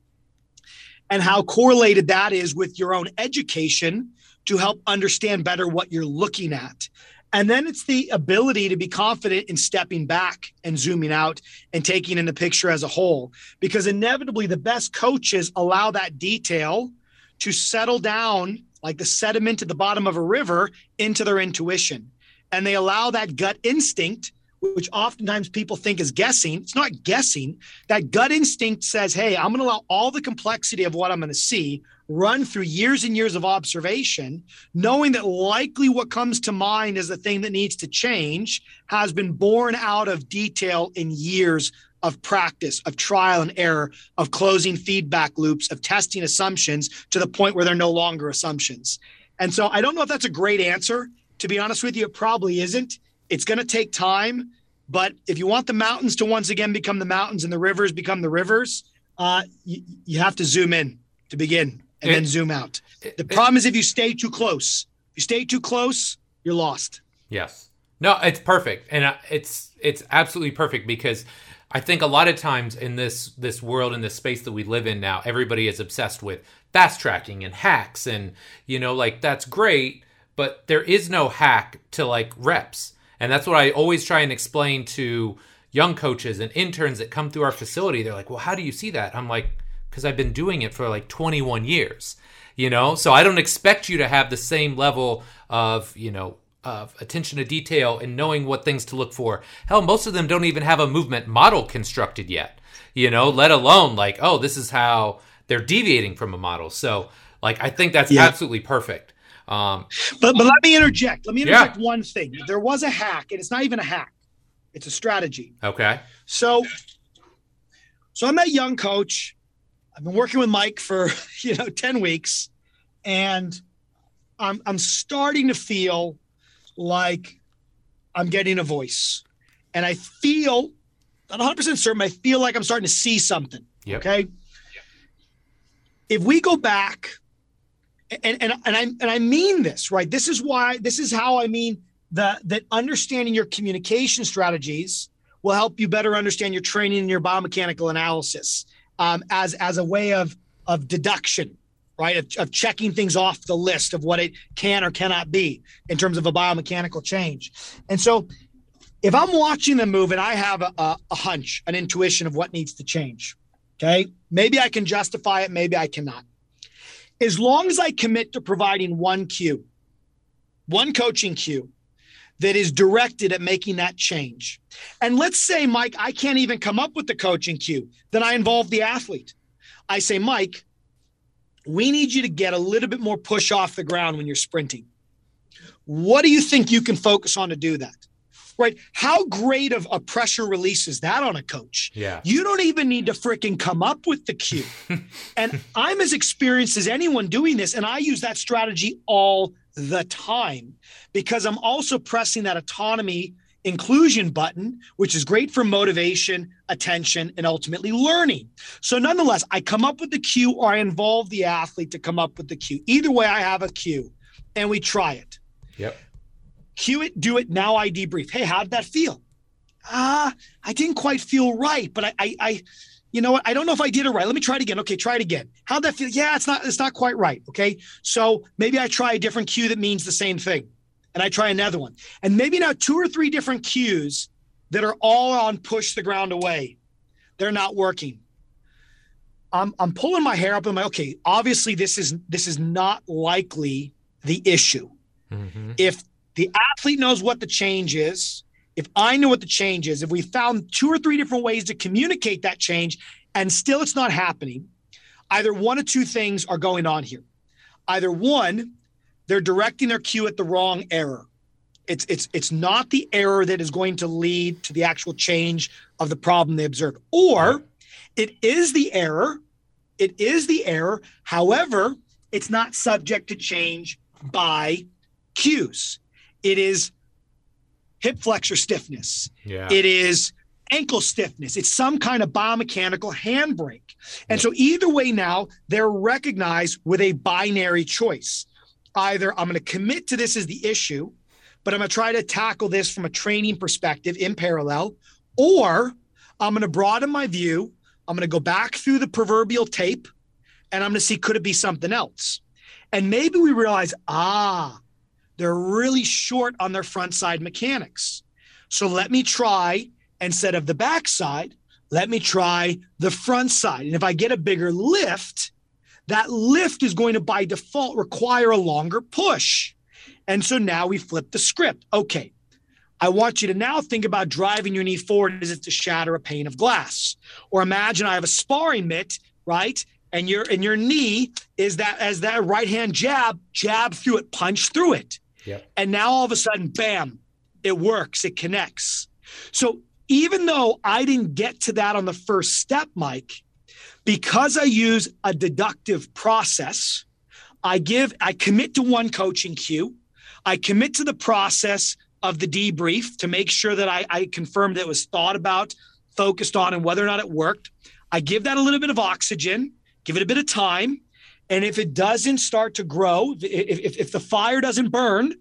and how correlated that is with your own education to help understand better what you're looking at. And then it's the ability to be confident in stepping back and zooming out and taking in the picture as a whole. Because inevitably, the best coaches allow that detail to settle down like the sediment at the bottom of a river into their intuition. And they allow that gut instinct, which oftentimes people think is guessing. It's not guessing. That gut instinct says, hey, I'm going to allow all the complexity of what I'm going to see run through years and years of observation, knowing that likely what comes to mind is the thing that needs to change has been born out of detail in years of practice, of trial and error, of closing feedback loops, of testing assumptions to the point where they're no longer assumptions. And so I don't know if that's a great answer. To be honest with you, it probably isn't. It's going to take time. But if you want the mountains to once again become the mountains and the rivers become the rivers, uh, you, you have to zoom in to begin and it, then zoom out. The it, problem is if you stay too close. If you stay too close, you're lost. Yes. No, it's perfect, and it's it's absolutely perfect because I think a lot of times in this this world in this space that we live in now, everybody is obsessed with fast tracking and hacks, and you know, like that's great, but there is no hack to like reps, and that's what I always try and explain to young coaches and interns that come through our facility. They're like, "Well, how do you see that?" I'm like because I've been doing it for like 21 years, you know? So I don't expect you to have the same level of, you know, of attention to detail and knowing what things to look for. Hell, most of them don't even have a movement model constructed yet, you know, let alone like, oh, this is how they're deviating from a model. So, like, I think that's yeah. absolutely perfect. Um, but but let me interject. Let me interject yeah. one thing. There was a hack, and it's not even a hack; it's a strategy. Okay. So, so I'm that young coach. I've been working with Mike for (laughs) you know 10 weeks and I'm I'm starting to feel like I'm getting a voice. And I feel not 100% certain, I feel like I'm starting to see something. Yep. Okay? Yep. If we go back and and and I and I mean this, right? This is why this is how I mean that that understanding your communication strategies will help you better understand your training and your biomechanical analysis um, as as a way of of deduction, right? Of, of, checking things off the list of what it can or cannot be in terms of a biomechanical change. And so, if I'm watching the move and I have a, a, a hunch, an intuition of what needs to change, okay, maybe I can justify it, maybe I cannot. As long as I commit to providing one cue, one coaching cue that is directed at making that change. And let's say, Mike, I can't even come up with the coaching cue. Then I involve the athlete. I say, Mike, we need you to get a little bit more push off the ground when you're sprinting. What do you think you can focus on to do that? Right? How great of a pressure release is that on a coach? Yeah. You don't even need to freaking come up with the cue. (laughs) and I'm as experienced as anyone doing this, and I use that strategy all the time because I'm also pressing that autonomy inclusion button, which is great for motivation, attention, and ultimately learning. So, nonetheless, I come up with the cue or I involve the athlete to come up with the cue. Either way, I have a cue and we try it. Yep. Cue it, do it. Now I debrief. Hey, how did that feel? Ah, uh, I didn't quite feel right, but I, I, I you know what? I don't know if I did it right. Let me try it again. Okay, try it again. How'd that feel? Yeah, it's not, it's not quite right. Okay. So maybe I try a different cue that means the same thing. And I try another one. And maybe now two or three different cues that are all on push the ground away. They're not working. I'm I'm pulling my hair up. And I'm like, okay, obviously this is this is not likely the issue. Mm-hmm. If the athlete knows what the change is, if I know what the change is, if we found two or three different ways to communicate that change and still it's not happening, either one of two things are going on here. Either one, they're directing their cue at the wrong error. It's it's it's not the error that is going to lead to the actual change of the problem they observed. Or it is the error. It is the error. However, it's not subject to change by cues. It is hip flexor stiffness. Yeah. It is ankle stiffness. It's some kind of biomechanical handbrake. And so either way now, they're recognized with a binary choice. Either I'm going to commit to this as the issue, but I'm going to try to tackle this from a training perspective in parallel, or I'm going to broaden my view. I'm going to go back through the proverbial tape and I'm going to see could it be something else? And maybe we realize, ah, they're really short on their front side mechanics. So let me try instead of the back side, let me try the front side. And if I get a bigger lift, that lift is going to by default require a longer push. And so now we flip the script. Okay, I want you to now think about driving your knee forward as if to shatter a pane of glass. Or imagine I have a sparring mitt, right? And your and your knee is that as that right hand jab, jab through it, punch through it. And now all of a sudden, bam, it works, it connects. So even though I didn't get to that on the first step, Mike, because I use a deductive process, I give, I commit to one coaching cue. I commit to the process of the debrief to make sure that I, I confirmed that it was thought about, focused on, and whether or not it worked. I give that a little bit of oxygen, give it a bit of time. And if it doesn't start to grow, if, if, if the fire doesn't burn,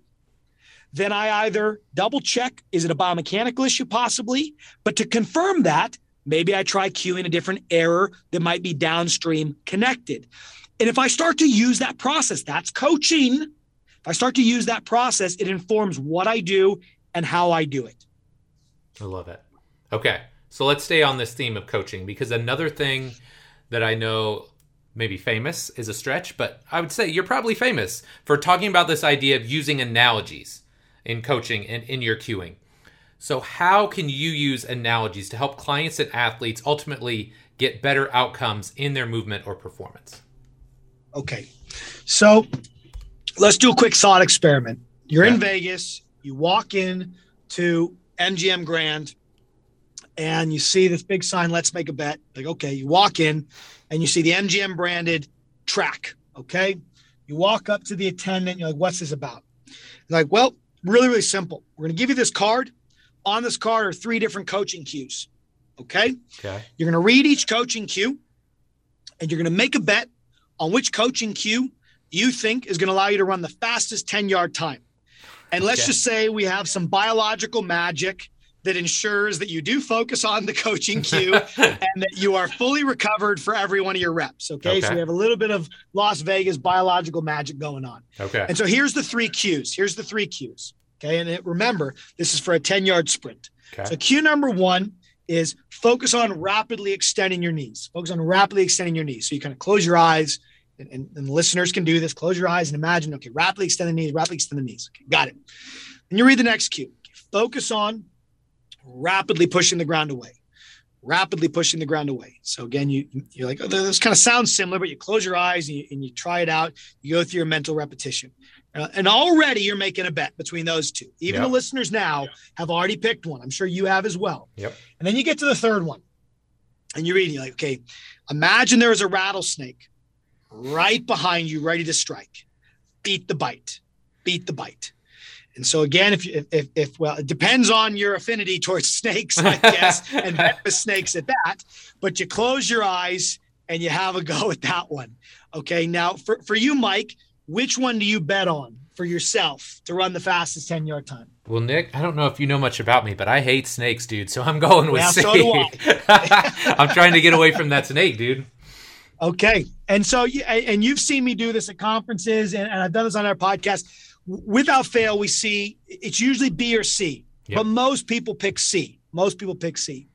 then I either double check is it a biomechanical issue possibly? But to confirm that, maybe I try cueing a different error that might be downstream connected. And if I start to use that process, that's coaching. If I start to use that process, it informs what I do and how I do it. I love it. Okay. So let's stay on this theme of coaching because another thing that I know maybe famous is a stretch, but I would say you're probably famous for talking about this idea of using analogies in coaching and in your cueing. So, how can you use analogies to help clients and athletes ultimately get better outcomes in their movement or performance? Okay. So, let's do a quick thought experiment. You're in Vegas, you walk in to MGM Grand, and you see this big sign, let's make a bet. Like, okay, you walk in and you see the MGM branded track. Okay. You walk up to the attendant, you're like, what's this about? like, well, really, really simple. We're going to give you this card. On this card are three different coaching cues. Okay. Okay. You're going to read each coaching cue and you're going to make a bet on which coaching cue you think is going to allow you to run the fastest 10 yard time. And let's okay. just say we have some biological magic that ensures that you do focus on the coaching (laughs) cue and that you are fully recovered for every one of your reps. Okay? okay. So we have a little bit of Las Vegas biological magic going on. Okay. And so here's the three cues. Here's the three cues. Okay. And it, remember, this is for a 10 yard sprint. Okay. So cue number one is focus on rapidly extending your knees. Focus on rapidly extending your knees. So you kind of close your eyes. And, and, and listeners can do this. Close your eyes and imagine, okay, rapidly extend the knees, rapidly extend the knees. Okay, got it. And you read the next cue. Focus on rapidly pushing the ground away rapidly pushing the ground away. So again, you you're like, oh, this kind of sounds similar, but you close your eyes and you, and you try it out. You go through your mental repetition, uh, and already you're making a bet between those two. Even yep. the listeners now yep. have already picked one. I'm sure you have as well. Yep. And then you get to the third one, and you're reading. You're like, okay, imagine there is a rattlesnake right behind you, ready to strike. Beat the bite. Beat the bite. And so again, if, if, if, well, it depends on your affinity towards (laughs) snakes, I guess, (laughs) and venomous snakes at that, but you close your eyes and you have a go (laughs) at that one. Okay. Now for, for you, Mike, which one do you bet on for yourself to run the fastest 10 yard time? Well, Nick, I don't know if you know much about me, but I hate snakes, dude. So I'm going with yeah, so I. I'm trying to get away from that snake, dude. Okay. And so, and you've seen me do this at conferences and I've done this on our podcast without fail, we see it's usually B or C, yep. but most people pick C. Most people pick C.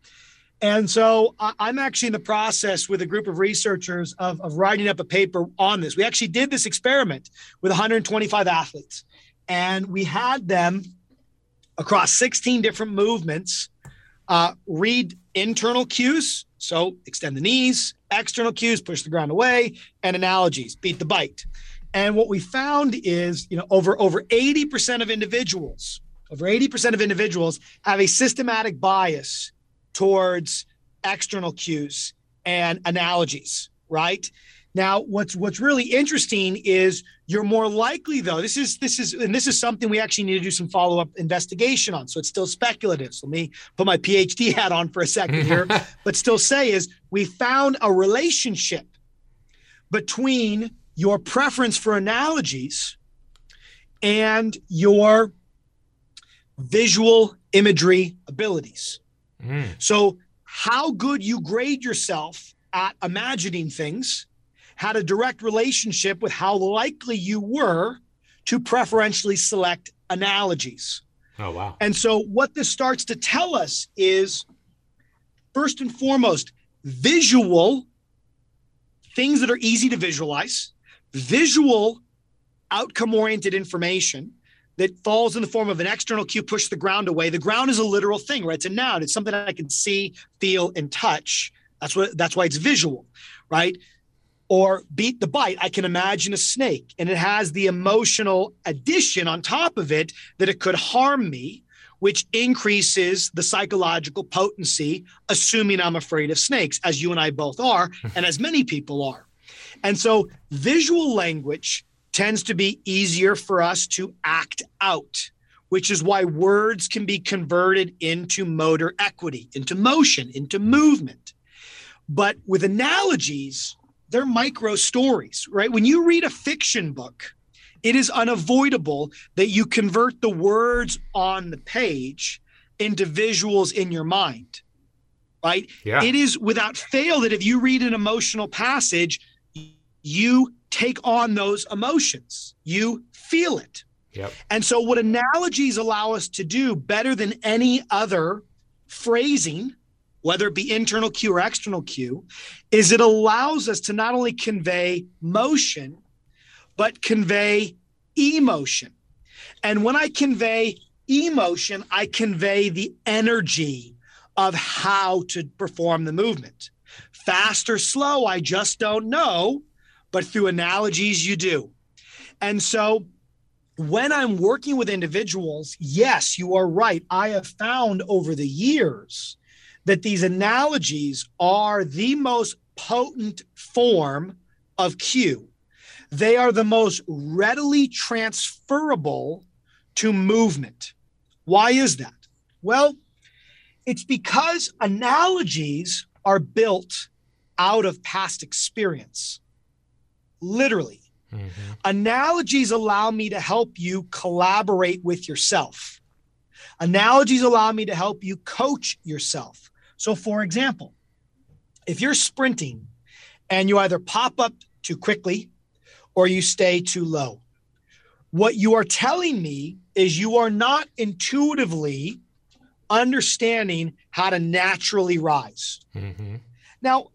And so I'm actually in the process with a group of researchers of, of writing up a paper on this. We actually did this experiment with 125 athletes, and we had them across 16 different movements uh, read internal cues. So extend the knees, external cues, push the ground away, and analogies, beat the bite. And what we found is, you know, over over 80% of individuals, over 80% of individuals have a systematic bias towards external cues and analogies, right? Now, what's what's really interesting is you're more likely though. This is this is and this is something we actually need to do some follow up investigation on. So it's still speculative. So let me put my PhD (laughs) hat on for a second here, (laughs) but still say is we found a relationship between your preference for analogies and your visual imagery abilities. Mm. So, how good you grade yourself at imagining things had a direct relationship with how likely you were to preferentially select analogies. Oh, wow. And so, what this starts to tell us is first and foremost, visual things that are easy to visualize, visual outcome oriented information that falls in the form of an external cue, push the ground away. The ground is a literal thing, right? It's a noun. It's something I can see, feel, and touch. That's what that's why it's visual, right? Or beat the bite. I can imagine a snake and it has the emotional addition on top of it that it could harm me, which increases the psychological potency, assuming I'm afraid of snakes, as you and I both are, and as many people are. And so visual language tends to be easier for us to act out, which is why words can be converted into motor equity, into motion, into movement. But with analogies, they're micro stories, right? When you read a fiction book, it is unavoidable that you convert the words on the page into visuals in your mind, right? Yeah. It is without fail that if you read an emotional passage, you take on those emotions. You feel it. Yep. And so, what analogies allow us to do better than any other phrasing, whether it be internal cue or external cue, is it allows us to not only convey motion, but convey emotion. And when I convey emotion, I convey the energy of how to perform the movement. Fast or slow, I just don't know but through analogies, you do. And so when I'm working with individuals, yes, you are right. I have found over the years that these analogies are the most potent form of cue. They are the most readily transferable to movement. Why is that? Well, it's because analogies are built out of past experience literally. Mm-hmm. Analogies allow me to help you collaborate with yourself. Analogies allow me to help you coach yourself. So, for example, if you're sprinting and you either pop up too quickly or you stay too low, what you are telling me is you are not intuitively understanding how to naturally rise. Mm-hmm. Now,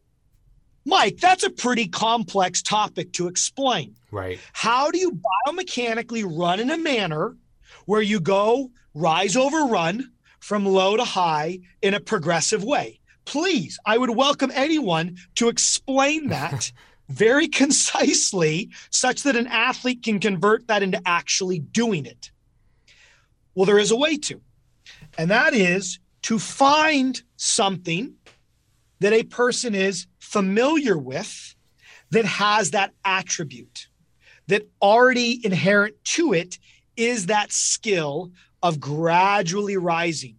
Mike, that's a pretty complex topic to explain. Right. How do you biomechanically run in a manner where you go rise over run from low to high in a progressive way? Please, I would welcome anyone to explain that (laughs) very concisely such that an athlete can convert that into actually doing it. Well, there is a way to, and that is to find something that a person is familiar with that has that attribute that already inherent to it is that skill of gradually rising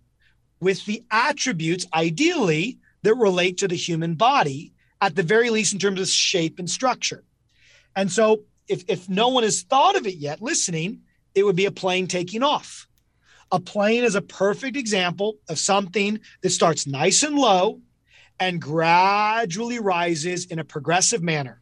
with the attributes ideally that relate to the human body at the very least in terms of shape and structure. And so if, if no one has thought of it yet listening it would be a plane taking off. A plane is a perfect example of something that starts nice and low and gradually rises in a progressive manner.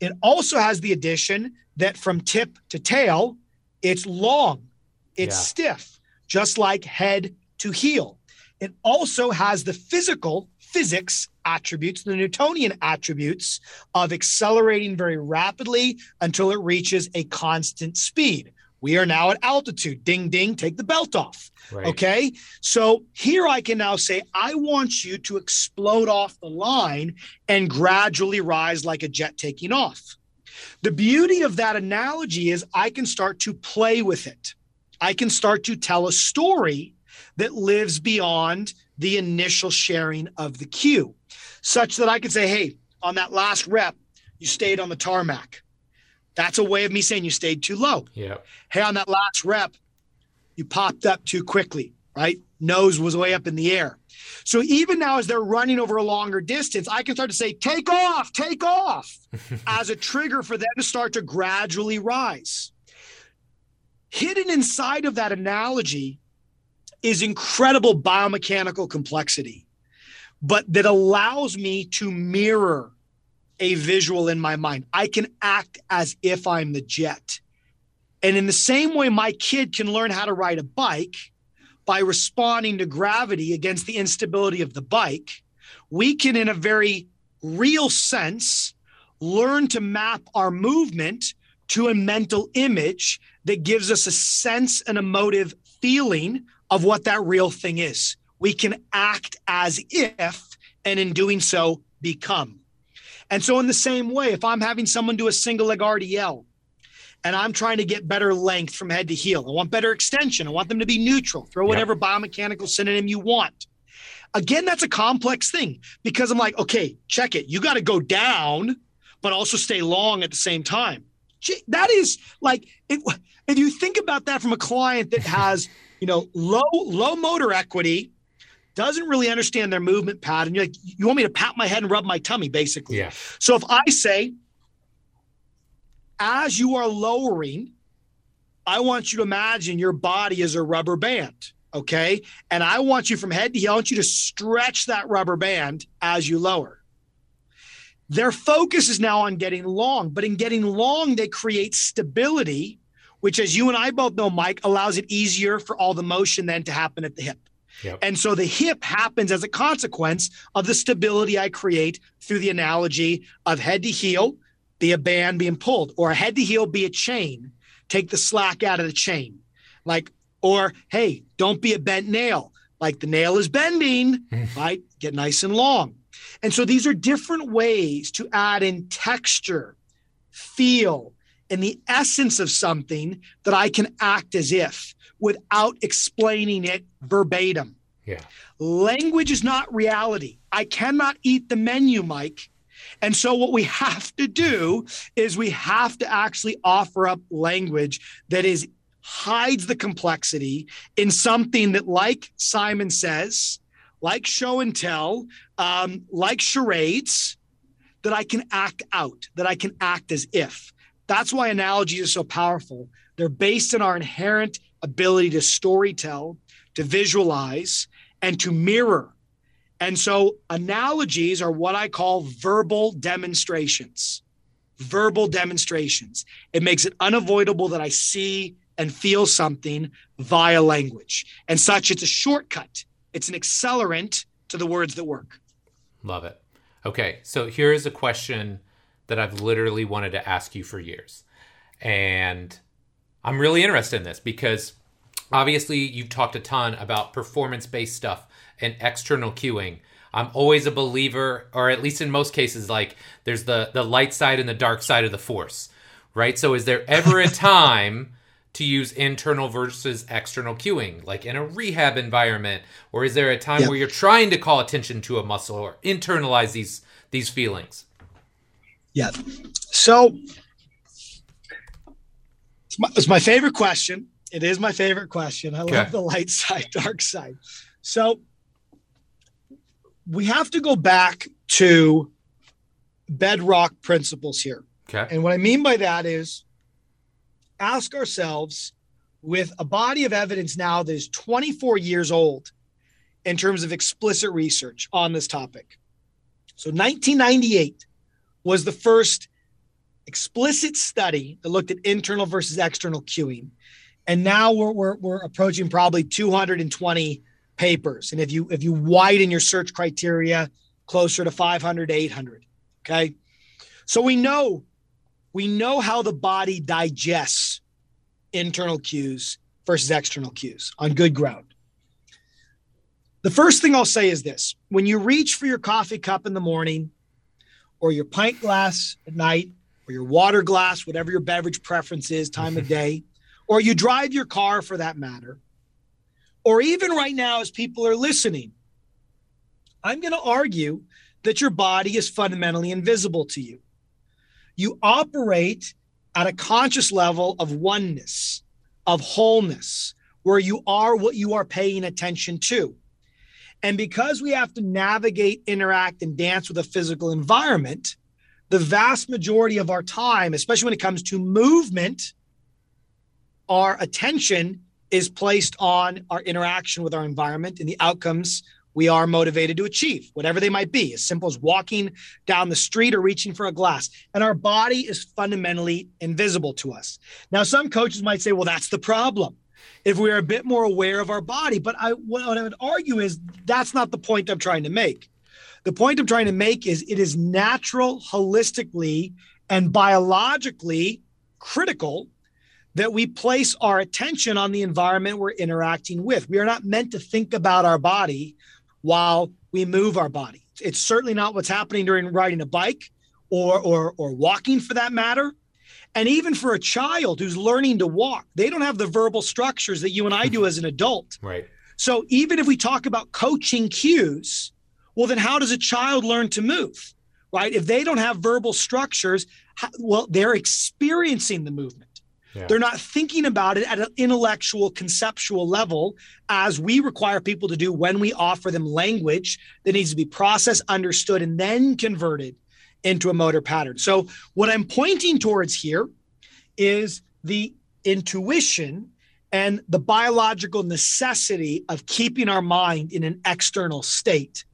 It also has the addition that from tip to tail, it's long, it's yeah. stiff, just like head to heel. it also has the physical physics attributes, the Newtonian attributes of accelerating very rapidly until it reaches a constant speed. We are now at altitude. Ding, ding, take the belt off. Right. Okay. So here I can now say, I want you to explode off the line and gradually rise like a jet taking off. The beauty of that analogy is I can start to play with it. I can start to tell a story that lives beyond the initial sharing of the cue, such that I can say, hey, on that last rep, you stayed on the tarmac. That's a way of me saying you stayed too low. Yeah. Hey, on that last rep, you popped up too quickly, right? Nose was way up in the air. So even now, as they're running over a longer distance, I can start to say, take off, take off, (laughs) as a trigger for them to start to gradually rise. Hidden inside of that analogy is incredible biomechanical complexity, but that allows me to mirror a visual in my mind. I can act as if I'm the jet. And in the same way, my kid can learn how to ride a bike by responding to gravity against the instability of the bike, we can, in a very real sense, learn to map our movement to a mental image that gives us a sense and emotive feeling of what that real thing is. We can act as if, and in doing so, become. And so, in the same way, if I'm having someone do a single leg RDL and I'm trying to get better length from head to heel, I want better extension, I want them to be neutral, throw whatever yep. biomechanical synonym you want. Again, that's a complex thing because I'm like, okay, check it. You got to go down, but also stay long at the same time. That is like, it, if you think about that from a client that (laughs) has, you know, low low motor equity, doesn't really understand their movement pattern. You're like, you want me to pat my head and rub my tummy, basically. Yeah. So if I say, as you are lowering, I want you to imagine your body is a rubber band. Okay. And I want you from head to heel, I want you to stretch that rubber band as you lower. Their focus is now on getting long, but in getting long, they create stability, which, as you and I both know, Mike, allows it easier for all the motion then to happen at the hip. Yep. And so the hip happens as a consequence of the stability I create through the analogy of head to heel, be a band being pulled, or head to heel be a chain, take the slack out of the chain. Like, or hey, don't be a bent nail. Like the nail is bending, (laughs) right? Get nice and long. And so these are different ways to add in texture, feel, and the essence of something that I can act as if without explaining it verbatim. Yeah. Language is not reality. I cannot eat the menu, Mike. And so, what we have to do is we have to actually offer up language that is hides the complexity in something that, like Simon says, like show and tell, um, like charades, that I can act out, that I can act as if. That's why analogies are so powerful. They're based on our inherent ability to story tell, to visualize, and to mirror. And so analogies are what I call verbal demonstrations. Verbal demonstrations. It makes it unavoidable that I see and feel something via language. And such, it's a shortcut, it's an accelerant to the words that work. Love it. Okay, so here's a question that I've literally wanted to ask you for years. And I'm really interested in this because obviously you've talked a ton about performance based stuff and external cueing. I'm always a believer, or at least in most cases, like there's the the light side and the dark side of the force, right? So is there ever a (laughs) time to use internal versus external cueing, like in a rehab environment, or is there a time where you're trying to call attention to a muscle or internalize these these feelings? Yeah. So it's my, it's my favorite question it is my favorite question. I okay. love the light (laughs) side, dark side. So we have to go back to bedrock principles here. Okay. And what I mean by that is ask ourselves with a body of evidence now that is 24 years old in terms of explicit research on this topic. So 1998 was the first explicit study that looked at internal versus external cueing. And now we're, we're, we're approaching probably 220 papers. And if you if you widen your search criteria closer to 500 to 800, okay? So we know we know how the body digests internal cues versus external cues on good ground. The first thing I'll say is this when you reach for your coffee cup in the morning, or your pint glass at night, or your water glass, whatever your beverage preference is, time of (laughs) day, or you drive your car for that matter, or even right now as people are listening, I'm going to argue that your body is fundamentally invisible to you. You operate at a conscious level of oneness, of wholeness, where you are what you are paying attention to. And because we have to navigate, interact, and dance with a physical environment, the vast majority of our time, especially when it comes to movement, our attention is placed on our interaction with our environment and the outcomes we are motivated to achieve, whatever they might be, as simple as walking down the street or reaching for a glass. And our body is fundamentally invisible to us. Now, some coaches might say, well, that's the problem. If we are a bit more aware of our body, but I, what I would argue is that's not the point I'm trying to make. The point I'm trying to make is it is natural, holistically, and biologically critical that we place our attention on the environment we're interacting with. We are not meant to think about our body while we move our body. It's certainly not what's happening during riding a bike or or or walking for that matter. And even for a child who's learning to walk, they don't have the verbal structures that you and I do as an adult. (laughs) Right. So even if we talk about coaching cues, well then how does a child learn to move? Right? If they don't have verbal structures, how, well they're experiencing the movement. Yeah. They're not thinking about it at an intellectual, conceptual level as we require people to do when we offer them language that needs to be processed, understood, and then converted into a motor pattern. So, what I'm pointing towards here is the intuition and the biological necessity of keeping our mind in an external state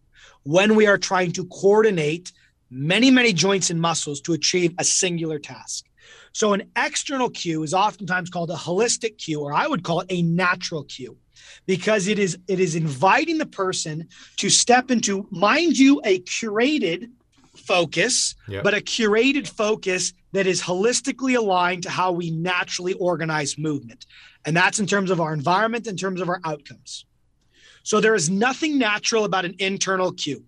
when we are trying to coordinate many, many joints and muscles to achieve a singular task. So an external cue is oftentimes called a holistic cue, or I would call it a natural cue because it is it is inviting the person to step into mind you a curated focus yep. but a curated focus that is holistically aligned to how we naturally organize movement and that's in terms of our environment in terms of our outcomes so there is nothing natural about an internal cue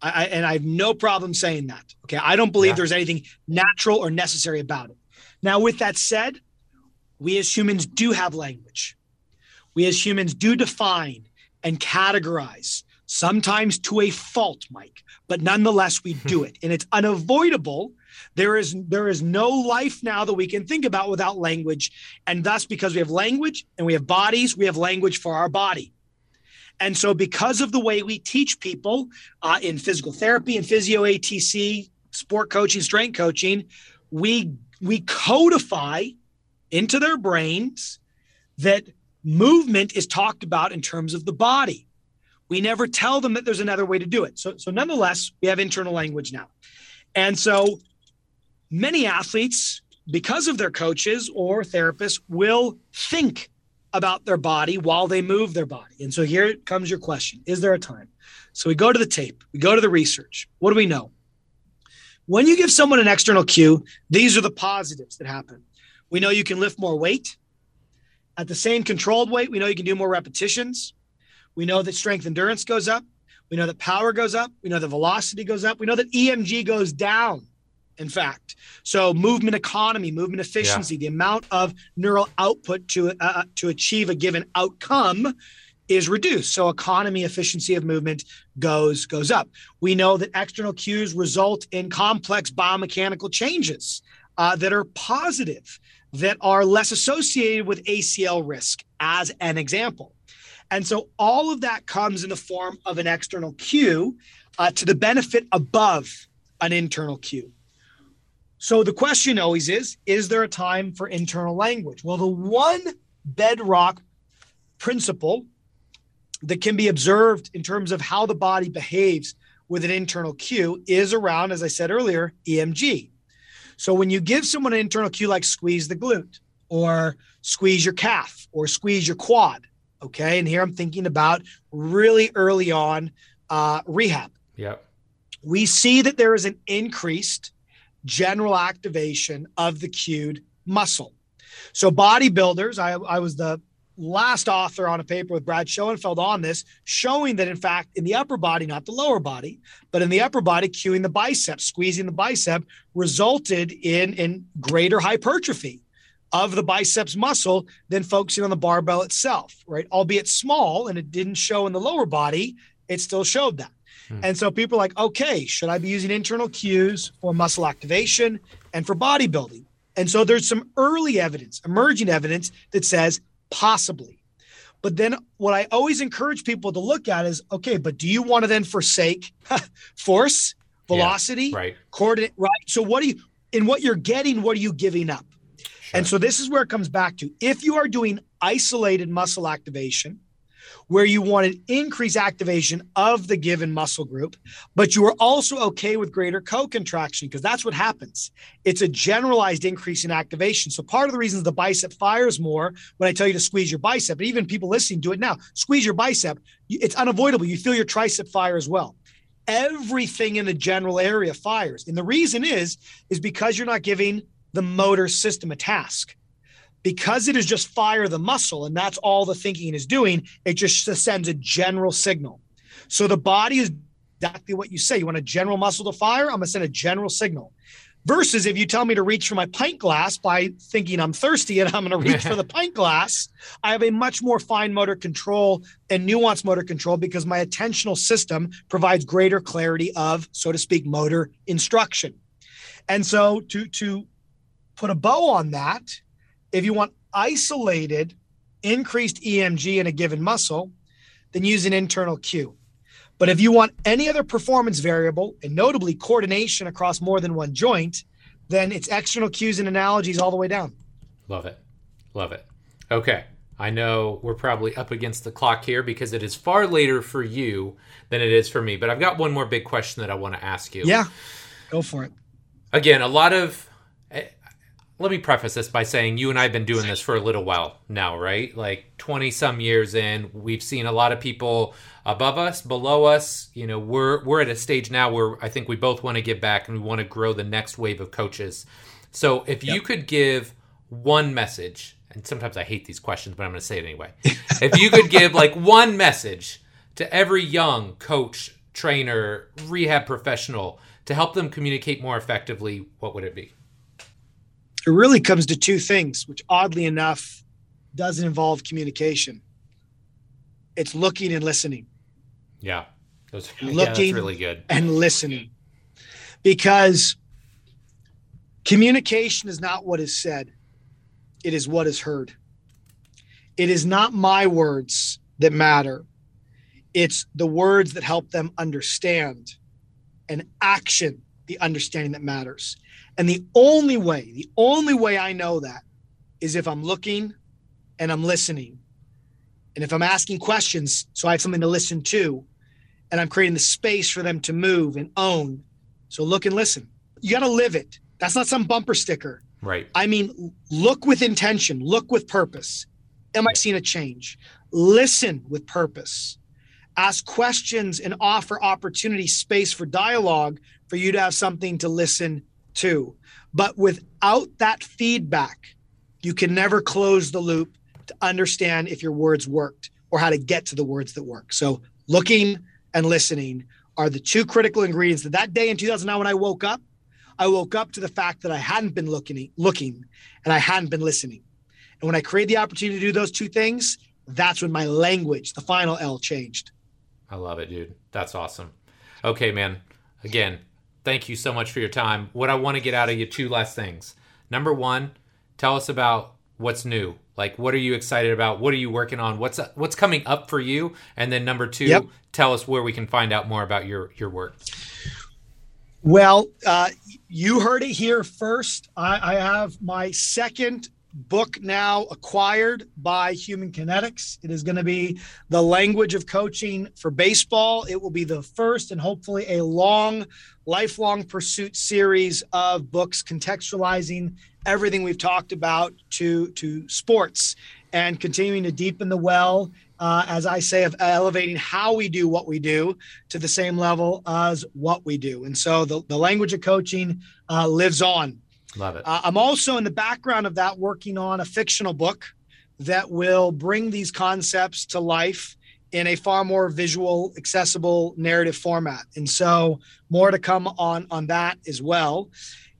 I, and i have no problem saying that okay i don't believe yeah. there's anything natural or necessary about it now, with that said, we as humans do have language. We as humans do define and categorize, sometimes to a fault, Mike, but nonetheless, we do (laughs) it. And it's unavoidable. There is there is no life now that we can think about without language. And thus, because we have language and we have bodies, we have language for our body. And so, because of the way we teach people uh, in physical therapy and physio ATC, sport coaching, strength coaching, we we codify into their brains that movement is talked about in terms of the body. We never tell them that there's another way to do it. So, so nonetheless, we have internal language now. And so many athletes, because of their coaches or therapists, will think about their body while they move their body. And so here comes your question Is there a time? So we go to the tape, we go to the research. What do we know? When you give someone an external cue, these are the positives that happen. We know you can lift more weight. At the same controlled weight, we know you can do more repetitions. We know that strength endurance goes up. We know that power goes up. We know that velocity goes up. We know that EMG goes down, in fact. So, movement economy, movement efficiency, yeah. the amount of neural output to, uh, uh to achieve a given outcome is reduced. So economy efficiency of movement goes goes up. We know that external cues result in complex biomechanical changes uh, that are positive, that are less associated with ACL risk, as an example. And so all of that comes in the form of an external cue uh, to the benefit above an internal cue. So the question always is Is there a time for internal language? Well, the one bedrock principle that can be observed in terms of how the body behaves with an internal cue is around, as I said earlier, EMG. So when you give someone an internal cue like squeeze the glute or squeeze your calf or squeeze your quad, Okay. And here I'm thinking about really early on uh, rehab. Yep. We see that there is an increased general activation of the cued muscle. So, bodybuilders, I, I was the last author on a paper with Brad Schoenfeld on this, showing that in fact, in the upper body, not the lower body, but in the upper body, cueing the bicep, squeezing the bicep, resulted in, in greater hypertrophy of the biceps muscle than focusing on the barbell itself, right? Albeit small and it didn't show in the lower body, it still showed that. Hmm. And so people are like, okay, should I be using internal cues for muscle activation and for bodybuilding? And so there's some early evidence, emerging evidence that says possibly. But then what I always encourage people to look at is okay, but do you want to then forsake (laughs) force, velocity, yeah, right. coordinate, right? So what do you in what you're getting, what are you giving up? Sure. And so this is where it comes back to if you are doing isolated muscle activation, where you want an increased activation of the given muscle group, but you are also okay with greater co-contraction because that's what happens. It's a generalized increase in activation. So part of the reasons the bicep fires more when I tell you to squeeze your bicep, and even people listening do it now, squeeze your bicep, it's unavoidable. You feel your tricep fire as well everything in the general area fires. And the reason is, is because you're not giving the motor system a task because it is just fire the muscle and that's all the thinking is doing, it just sends a general signal. So the body is exactly what you say. You want a general muscle to fire? I'm going to send a general signal. Versus if you tell me to reach for my pint glass by thinking I'm thirsty and I'm going (laughs) to reach for the pint glass, I have a much more fine motor control and nuanced motor control because my attentional system provides greater clarity of, so to speak, motor instruction. And so to to put a bow on that, if you want isolated increased EMG in a given muscle, then use an internal cue. But if you want any other performance variable, and notably coordination across more than one joint, then it's external cues and analogies all the way down. Love it. Love it. Okay. I know we're probably up against the clock here because it is far later for you than it is for me. But I've got one more big question that I want to ask you. Yeah. Go for it. Again, a lot of let me preface this by saying you and I have been doing this for a little while now, right? Like 20 some years in, we've seen a lot of people above us, below us. You know, we're we're at a stage now where I think we both want to give back and we want to grow the next wave of coaches. So, if yep. you could give one message, and sometimes I hate these questions, but I'm going to say it anyway. (laughs) if you could give like one message to every young coach, trainer, rehab professional to help them communicate more effectively, what would it be? It really comes to two things, which oddly enough doesn't involve communication. It's looking and listening. Yeah. Those, looking yeah, really good. And listening. Because communication is not what is said, it is what is heard. It is not my words that matter, it's the words that help them understand and action the understanding that matters. And the only way, the only way I know that is if I'm looking and I'm listening. And if I'm asking questions, so I have something to listen to, and I'm creating the space for them to move and own. So look and listen. You got to live it. That's not some bumper sticker. Right. I mean, look with intention, look with purpose. Am I seeing a change? Listen with purpose. Ask questions and offer opportunity, space for dialogue for you to have something to listen too. But without that feedback, you can never close the loop to understand if your words worked or how to get to the words that work. So looking and listening are the two critical ingredients that that day in 2009 when I woke up, I woke up to the fact that I hadn't been looking looking and I hadn't been listening. And when I created the opportunity to do those two things, that's when my language, the final L changed. I love it, dude. That's awesome. Okay, man. Again, thank you so much for your time. What I want to get out of you two last things. Number one, tell us about what's new. Like, what are you excited about? What are you working on? What's what's coming up for you? And then number two, yep. tell us where we can find out more about your your work. Well, uh, you heard it here first. I, I have my second book now acquired by Human Kinetics. It is going to be the language of coaching for baseball. It will be the first and hopefully a long, lifelong pursuit series of books contextualizing everything we've talked about to, to sports and continuing to deepen the well uh, as I say, of elevating how we do what we do to the same level as what we do. And so the, the language of coaching uh, lives on. Love it. Uh, I'm also in the background of that working on a fictional book that will bring these concepts to life in a far more visual, accessible narrative format. And so more to come on on that as well.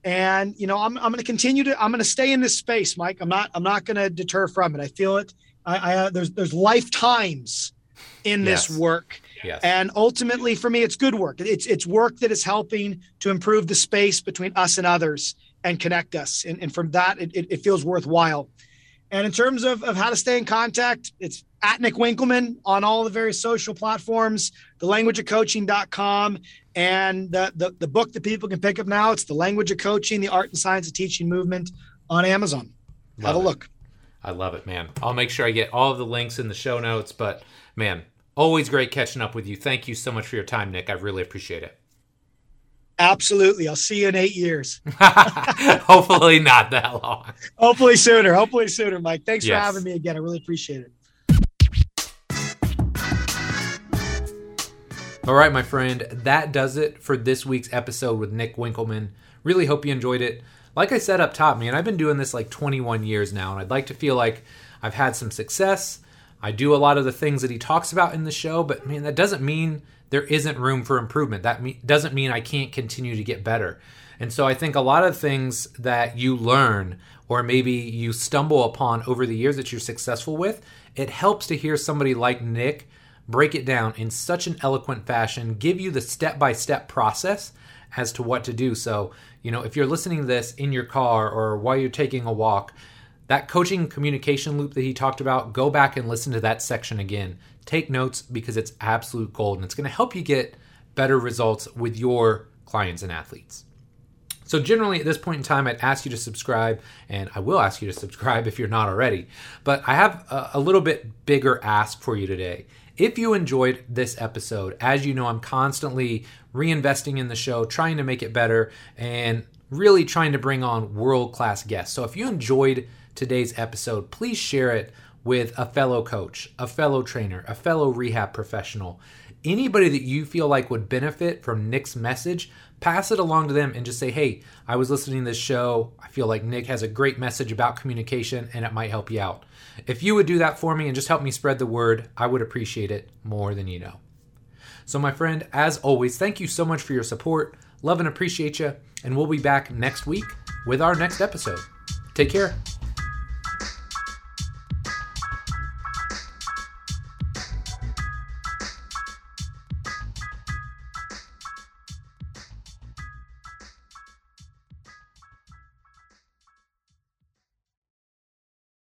And you know, I'm, I'm going to continue to I'm going to stay in this space, Mike. I'm not I'm not going to deter from it. I feel it. I, I uh, there's there's lifetimes in this Yes. work. Yes. And ultimately, for me, it's good work. It's it's work that is helping to improve the space between us and others and connect us. And, and from that, it, it, it feels worthwhile. And in terms of, of how to stay in contact, it's at Nick Winkelman on all the various social platforms, thelanguageofcoaching.com, and the, the, the book that people can pick up now. It's The Language of Coaching, The Art and Science of Teaching Movement on Amazon. Have a it. look. I love it, man. I'll make sure I get all of the links in the show notes. But man, always great catching up with you. Thank you so much for your time, Nick. I really appreciate it. Absolutely. I'll see you in eight years. (laughs) Hopefully not that long. Hopefully sooner. Hopefully sooner, Mike. Thanks Yes. for having me again. I really appreciate it. All right, my friend, that does it for this week's episode with Nick Winkelman. Really hope you enjoyed it. Like I said up top, man, I've been doing this like 21 years now, and I'd like to feel like I've had some success. I do a lot of the things that he talks about in the show, but man, that doesn't mean there isn't room for improvement. That me- doesn't mean I can't continue to get better. And so I think a lot of things that you learn or maybe you stumble upon over the years that you're successful with, it helps to hear somebody like Nick break it down in such an eloquent fashion, give you the step by step process as to what to do. So, you know, if you're listening to this in your car or while you're taking a walk, that coaching communication loop that he talked about, go back and listen to that section again. Take notes because it's absolute gold and it's going to help you get better results with your clients and athletes. So, generally, at this point in time, I'd ask you to subscribe, and I will ask you to subscribe if you're not already. But I have a, a little bit bigger ask for you today. If you enjoyed this episode, as you know, I'm constantly reinvesting in the show, trying to make it better, and really trying to bring on world class guests. So, if you enjoyed today's episode, please share it with a fellow coach, a fellow trainer, a fellow rehab professional anybody that you feel like would benefit from Nick's message, pass it along to them and just say, hey, I was listening to this show. I feel like Nick has a great message about communication and it might help you out. If you would do that for me and just help me spread the word, I would appreciate it more than you know. So, my friend, as always, thank you so much for your support. Love and appreciate you. And we'll be back next week with our next episode. Take care.